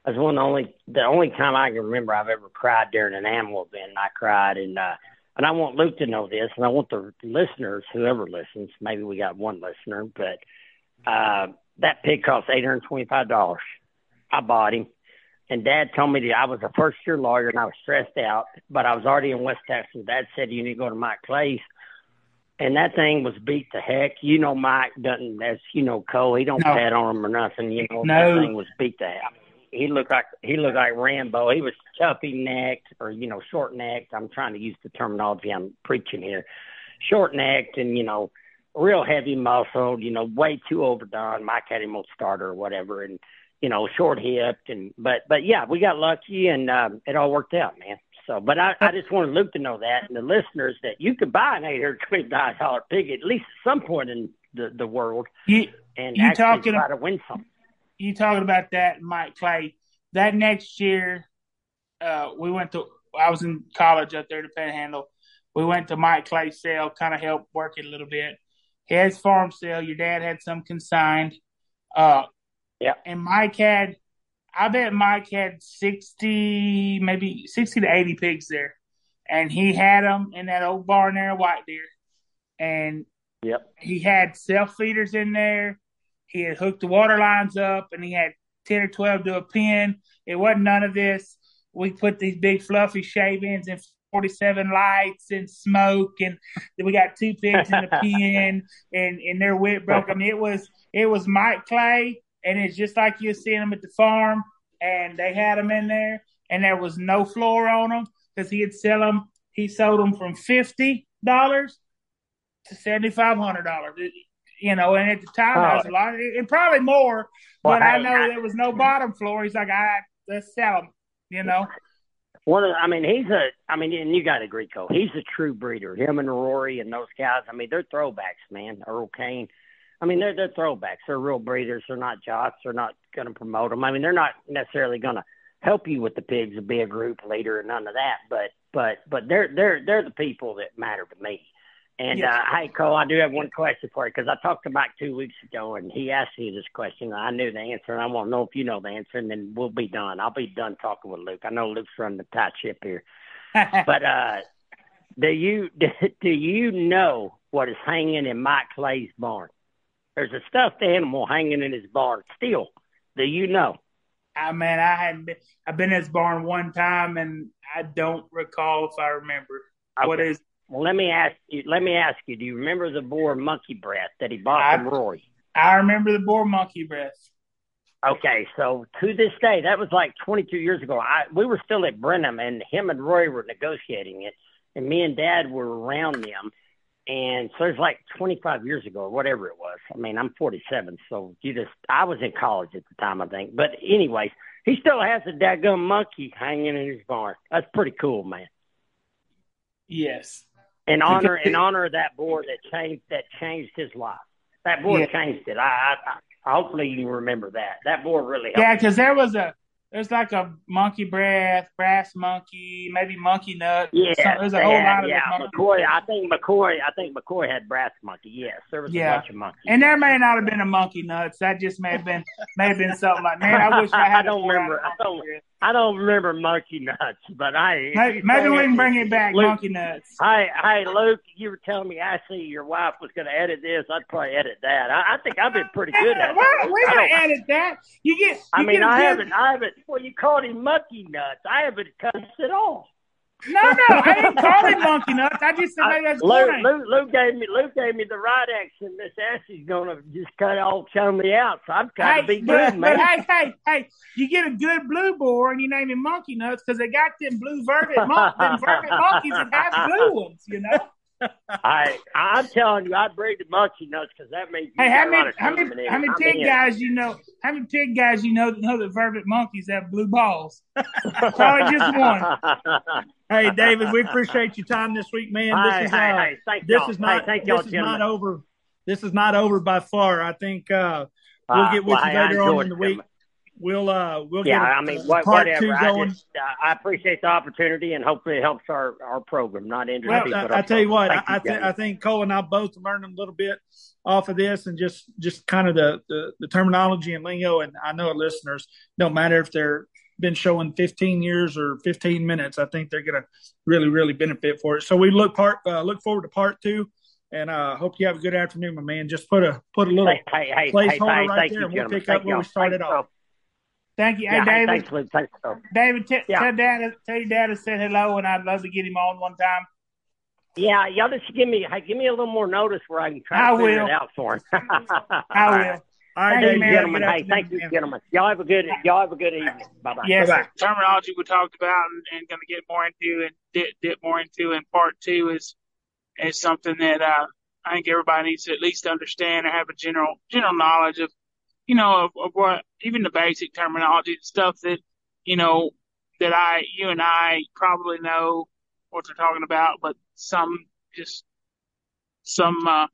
that's one of the only the only time I can remember I've ever cried during an animal event. And I cried, and uh, and I want Luke to know this, and I want the listeners, whoever listens, maybe we got one listener, but uh, that pig cost eight hundred twenty five dollars. I bought him. And Dad told me that I was a first year lawyer and I was stressed out, but I was already in West Texas. Dad said you need to go to Mike Clay's and that thing was beat to heck. You know, Mike doesn't, as you know, Cole, he don't No. pat on him or nothing. You know, No. that thing was beat to heck. He looked like he looked like Rambo. He was chuffy necked or you know short necked. I'm trying to use the terminology I'm preaching here. Short necked and you know real heavy muscled. You know, way too overdone. Mike had him on starter or whatever, and you know short hipped and but but yeah, we got lucky and um, it all worked out, man. So, but I, I just wanted Luke to know that and the listeners that you could buy an eight hundred twenty nine dollar pig at least at some point in the the world You and You actually talking- try to win something. You talking about that, Mike Clay? That next year, uh, we went to. I was in college up there to Panhandle. We went to Mike Clay's sale, kind of helped work it a little bit. His farm sale. Your dad had some consigned. Uh, Yeah. And Mike had, I bet Mike had sixty, maybe sixty to eighty pigs there, and he had them in that old barn there, White Deer, and Yep. he had self feeders in there. He had hooked the water lines up, and he had ten or twelve to a pen. It wasn't none of this. We put these big fluffy shavings and forty-seven lights and smoke, and we got two pigs in the [LAUGHS] pen, and and their whip broke. I mean, it was it was Mike Clay, and it's just like you're seeing them at the farm, and they had them in there, and there was no floor on them because he'd sell them. He sold them from fifty dollars to seventy five hundred dollars. You know, and at the time that was oh. a lot, and probably more. Well, but I hey, know I- there was no [LAUGHS] bottom floor. He's like, I let's sell them. You know, the, I mean, he's a, I mean, and you got to agree, Cole. He's a true breeder. Him and Rory and those guys. I mean, they're throwbacks, man. Earl Kane. I mean, they're they're throwbacks. They're real breeders. They're not jocks. They're not going to promote them. I mean, they're not necessarily going to help you with the pigs and be a group leader and none of that. But but but they're they're they're the people that matter to me. And Yes. uh, hey, Cole, I do have one question for you because I talked to Mike two weeks ago, and he asked me this question. I knew the answer, and I want to know if you know the answer, and then we'll be done. I'll be done talking with Luke. I know Luke's running the tight ship here, [LAUGHS] but uh, do you [LAUGHS] do you know what is hanging in Mike Clay's barn? There's a stuffed animal hanging in his barn. Still, do you know? I mean, I hadn't been. I've been in this barn one time, and I don't recall if I remember what Okay. is. Well, let me ask you. Let me ask you. Do you remember the boar monkey breath that he bought I- from Roy? I remember the boar monkey breath. Okay, so to this day, that was like 22 years ago. I we were still at Brenham, and him and Roy were negotiating it, and me and Dad were around them, and so it's like 25 years ago or whatever it was. I mean, I'm 47, so you just I was in college at the time, I think. But anyways, he still has a daggum monkey hanging in his barn. That's pretty cool, man. Yes. In honor in honor of that boar that changed that changed his life. That boar Yeah. changed it. I, I, I hopefully you remember that. That boar really helped. Yeah, because there was a there's like a monkey breath, brass monkey, maybe monkey nut. Yeah, there's a whole had- lot of yeah. McCoy. I think McCoy, I think McCoy had brass monkey. Yes, there was Yeah. a bunch of monkeys. And there may not have been a monkey nuts. That just may have been may have been something like man. I wish I had. [LAUGHS] I don't remember. I don't-. I don't remember monkey nuts, but I Maybe, maybe we can bring it back, Luke, monkey nuts. Hey, hey, Luke, you were telling me I see your wife was going to edit this. I'd probably edit that. I, I think I've been pretty good at [LAUGHS] it. Well, we I gonna edit that. You get. You I mean, get I haven't, I haven't. Well, you called him monkey nuts. I haven't cussed at all. No, no, I didn't call him monkey nuts. I just said maybe that's Luke, funny. Luke, Luke gave me Luke gave me the right action. Miss Ashley's gonna just cut all chum me out, so I'm trying to be Hey, but, good, but man. hey, hey, hey, you get a good blue boar and you name him Monkey Nuts because they got them blue vervet, mon- them vervet monkeys that have blue ones, you know. I I'm telling you, I breed the monkey nuts because that means you Hey, how many how many how many in. guys you know? How many pig guys you know that know that vervet monkeys have blue balls? Probably just one. [LAUGHS] Hey, David, we appreciate your time this week, man. hey, This is hey, uh, hey, this y'all. is not hey, thank y'all, this is gentlemen. not over. This is not over by far. I think uh, we'll Uh, get with well, you hey, later on in the week. We'll uh we'll Yeah, get a, I mean, what, part whatever. two I going. just, uh, I appreciate the opportunity, and hopefully it helps our our program, not injure Well. I, I tell you what. I, I, you, th- I think Cole and I both learned a little bit off of this, and just just kind of the, the the terminology and lingo. And I know our listeners don't matter if they're been showing 15 years or 15 minutes. I think they're going to really really benefit for it. So we look part uh, look forward to part two, and uh, hope you have a good afternoon, my man. Just put a put a little Hey, hey, placeholder hey, right thank there, you, and we'll pick up where we started off. Phil. Thank you. Yeah, hey, hey, David. thanks, Luke. Thanks, Phil. David, t- Yeah. tell Dad, tell your dad to say hello, and I'd love to get him on one time. Yeah, y'all just give me give me a little more notice where I can try I to figure it out for him. [LAUGHS] I will. All right, Hey, Hey, Dave, man, gentlemen. Hey, thank you, gentlemen. Y'all have a good y'all have a good evening. Bye bye. Yes, Bye-bye. terminology we talked about and, and going to get more into and dip, dip more into in part two is is something that uh, I think everybody needs to at least understand or have a general general knowledge of, you know, of, of what even the basic terminology, stuff that you know that I you and I probably know what they're talking about, but some just some uh,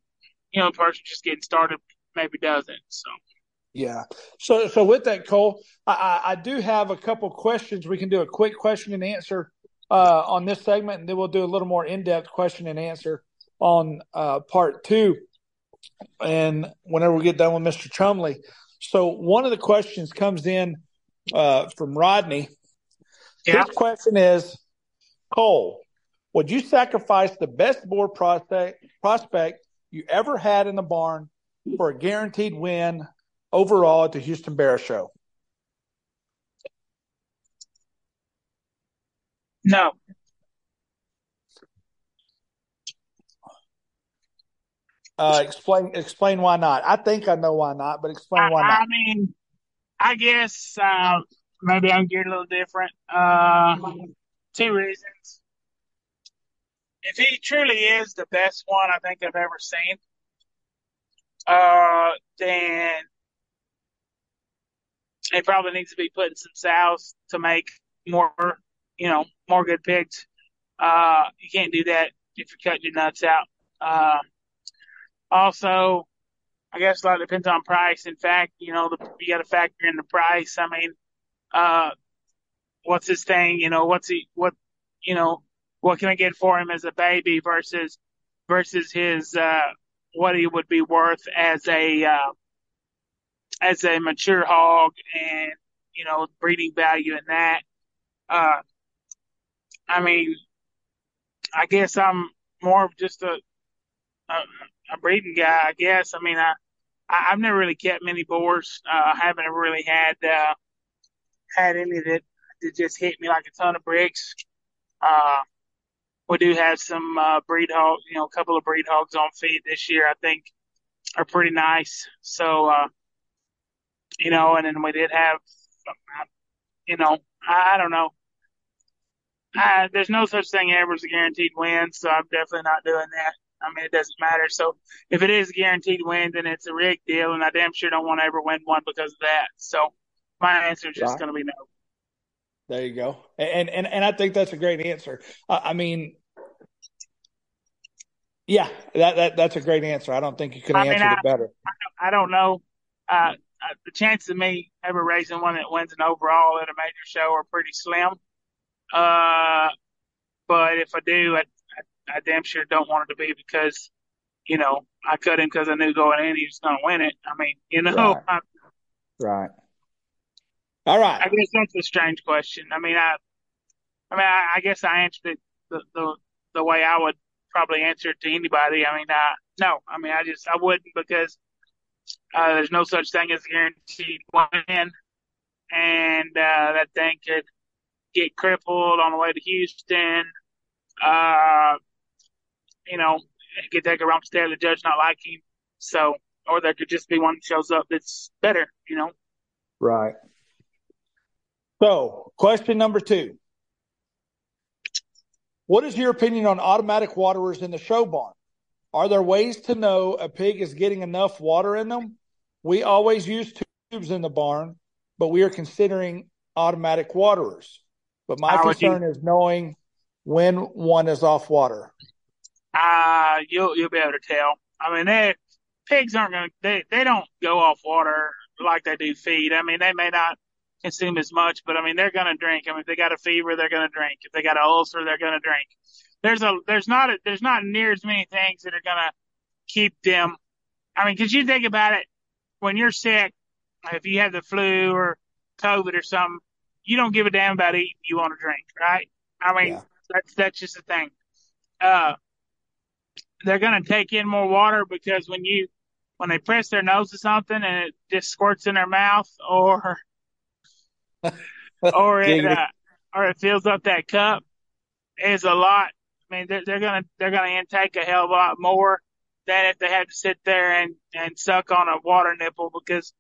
you know person just getting started maybe doesn't. So. Yeah. So so with that, Cole, I, I, I do have a couple questions. We can do a quick question and answer uh, on this segment, and then we'll do a little more in depth question and answer on uh, part two. And whenever we get done with Mr. Chumbley. So one of the questions comes in uh, from Rodney. Yeah. His question is, Cole, would you sacrifice the best boar prospect prospect you ever had in the barn for a guaranteed win overall at the Houston Barrow Show? No. Uh, explain explain why not. I think I know why not, but explain why I not. I mean, I guess uh, maybe I'm getting a little different. Uh, two reasons. If he truly is the best one I think I've ever seen, uh, then it probably needs to be put in some sows to make more, you know, more good pigs. Uh, you can't do that if you're cutting your nuts out. Uh, also, I guess a lot depends on price. In fact, you know, the, you got to factor in the price. I mean, uh, what's his thing? You know, what's he, what, you know, what can I get for him as a baby versus, versus his, uh, what he would be worth as a, uh, as a mature hog and, you know, breeding value in that. Uh, I mean, I guess I'm more of just a, a, a breeding guy, I guess. I mean, I, I, I've never really kept many boars. Uh, I haven't really had uh, had any that, that just hit me like a ton of bricks. Uh, we do have some uh, breed hog, you know, a couple of breed hogs on feed this year. I think are pretty nice. So, uh, you know, and then we did have, you know, I, I don't know. I, there's no such thing ever as a guaranteed win, so I'm definitely not doing that. I mean, it doesn't matter. So if it is a guaranteed win, then it's a rigged deal, and I damn sure don't want to ever win one because of that. So my answer is just Right. going to be no. There you go. And and and I think that's a great answer. Uh, I mean, yeah, that, that that's a great answer. I don't think you could I mean, answer I- it better. I don't know. Uh, uh, the chances of me ever raising one that wins an overall at a major show are pretty slim. Uh, but if I do, I, I, I damn sure don't want it to be because, you know, I cut him because I knew going in he was going to win it. I mean, you know, Right. [LAUGHS] I, Right. All right. I guess that's a strange question. I mean, I, I mean, I, I guess I answered it the, the the way I would probably answer it to anybody. I mean, uh, no, I mean, I just I wouldn't because uh, there's no such thing as a guaranteed win, and uh, that thing could get crippled on the way to Houston. Uh, you know, it could take a wrong stare, the judge not like him. So, or there could just be one that shows up that's better. You know. Right. So, question number two. What is your opinion on automatic waterers in the show barn? Are there ways to know a pig is getting enough water in them? We always use tubes in the barn, but we are considering automatic waterers. But my How concern is knowing when one is off water. Uh, you'll you'll be able to tell. I mean, they pigs aren't going to they they don't go off water like they do feed. I mean, they may not consume as much, but I mean, they're going to drink. I mean, if they got a fever, they're going to drink. If they got an ulcer, they're going to drink. There's a there's not a, there's not near as many things that are going to keep them. I mean, because you think about it, when you're sick, if you have the flu or COVID or something, you don't give a damn about eating. You want to drink, right? I mean, Yeah. that's that's just the thing. Uh, they're going to take in more water because when you when they press their nose to something and it just squirts in their mouth or [LAUGHS] or it uh, or it fills up that cup is a lot I mean, they're, they're gonna they're gonna intake a hell of a lot more than if they had to sit there and and suck on a water nipple because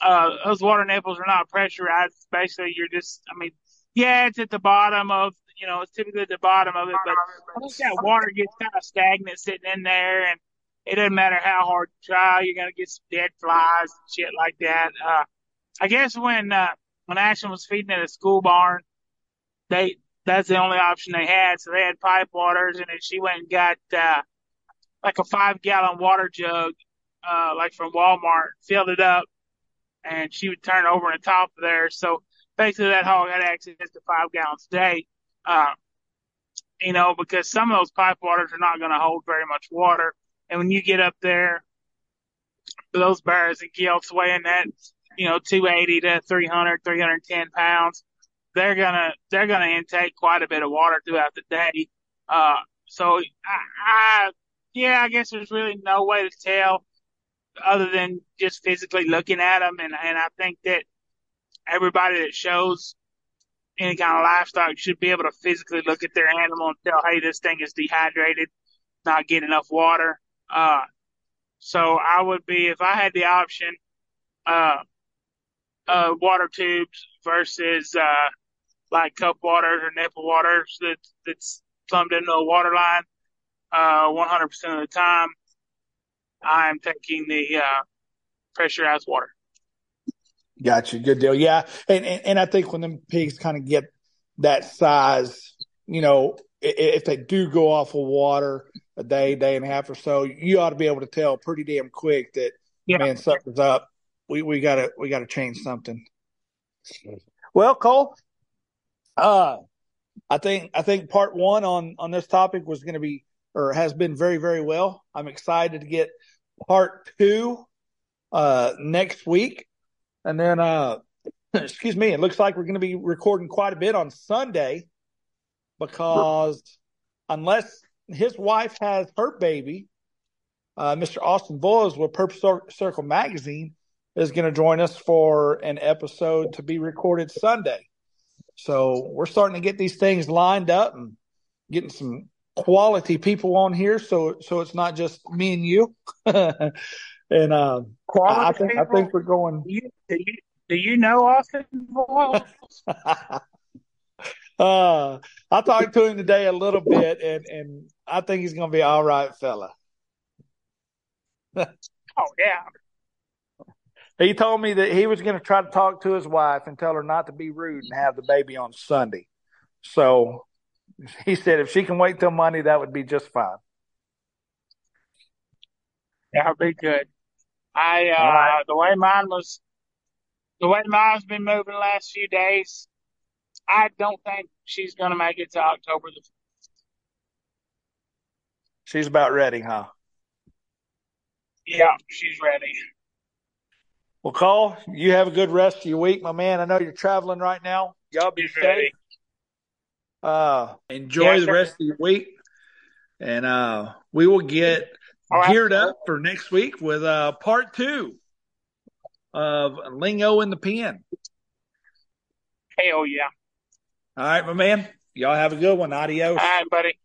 uh, those water nipples are not pressurized. Basically, you're just, I mean, yeah, it's at the bottom of, you know, it's typically at the bottom of it, but once that water gets kind of stagnant sitting in there, and it doesn't matter how hard you try, you're gonna get some dead flies and shit like that. Uh, I guess when uh, when Ashton was feeding at a school barn, they that's the only option they had, so they had pipe waters, and then she went and got uh, like a five gallon water jug, uh, like from Walmart, filled it up, and she would turn over on the top of there. So basically, that hog had access to five gallons a day. Uh, you know, because some of those pipe waters are not going to hold very much water, and when you get up there, those barrows and gilts weighing that, you know, 280 to 300, 310 pounds, they're gonna they're gonna intake quite a bit of water throughout the day. Uh, so I, I yeah, I guess there's really no way to tell other than just physically looking at them. And, and I think that everybody that shows any kind of livestock should be able to physically look at their animal and tell, hey, this thing is dehydrated, not getting enough water. Uh, so I would be, if I had the option, uh, uh, water tubes versus, uh, like cup waters or nipple waters that, that's plumbed into a water line, uh, 100% of the time, I'm taking the uh, pressurized water. Gotcha. Good deal. Yeah. And, and, and I think when them pigs kind of get that size, you know, if they do go off of water a day, day and a half or so, you ought to be able to tell pretty damn quick that yeah. man, something's up. We we gotta we gotta change something. Well, Cole, uh, I think I think part one on on this topic was going to be or has been very very well. I'm excited to get part two uh, next week. And then, uh, [CLEARS THROAT] excuse me, it looks like we're going to be recording quite a bit on Sunday because unless his wife has her baby, uh, Mr. Austin Boyles with Purple Circle Magazine is going to join us for an episode to be recorded Sunday. So we're starting to get these things lined up and getting some quality people on here, so so it's not just me and you. [LAUGHS] and uh, I think? I think we're going. Do you, do you, do you know Austin [LAUGHS] uh, I talked to him today a little bit, and and I think he's going to be all right, fella. [LAUGHS] oh yeah. He told me that he was going to try to talk to his wife and tell her not to be rude and have the baby on Sunday. So he said if she can wait till Monday, that would be just fine. That'll be good. I uh right. the way mine was the way mine's been moving the last few days, I don't think she's gonna make it to October the She's about ready, huh? Yeah, she's ready. Well, Cole, you have a good rest of your week, my man. I know you're traveling right now. Y'all be she's safe. Ready. Uh, enjoy yeah, the rest of your week, and uh, we will get right. geared up for next week with uh, part two of Lingo in the Pen. Hell yeah! All right, my man. Y'all have a good one. Adios. All right, buddy.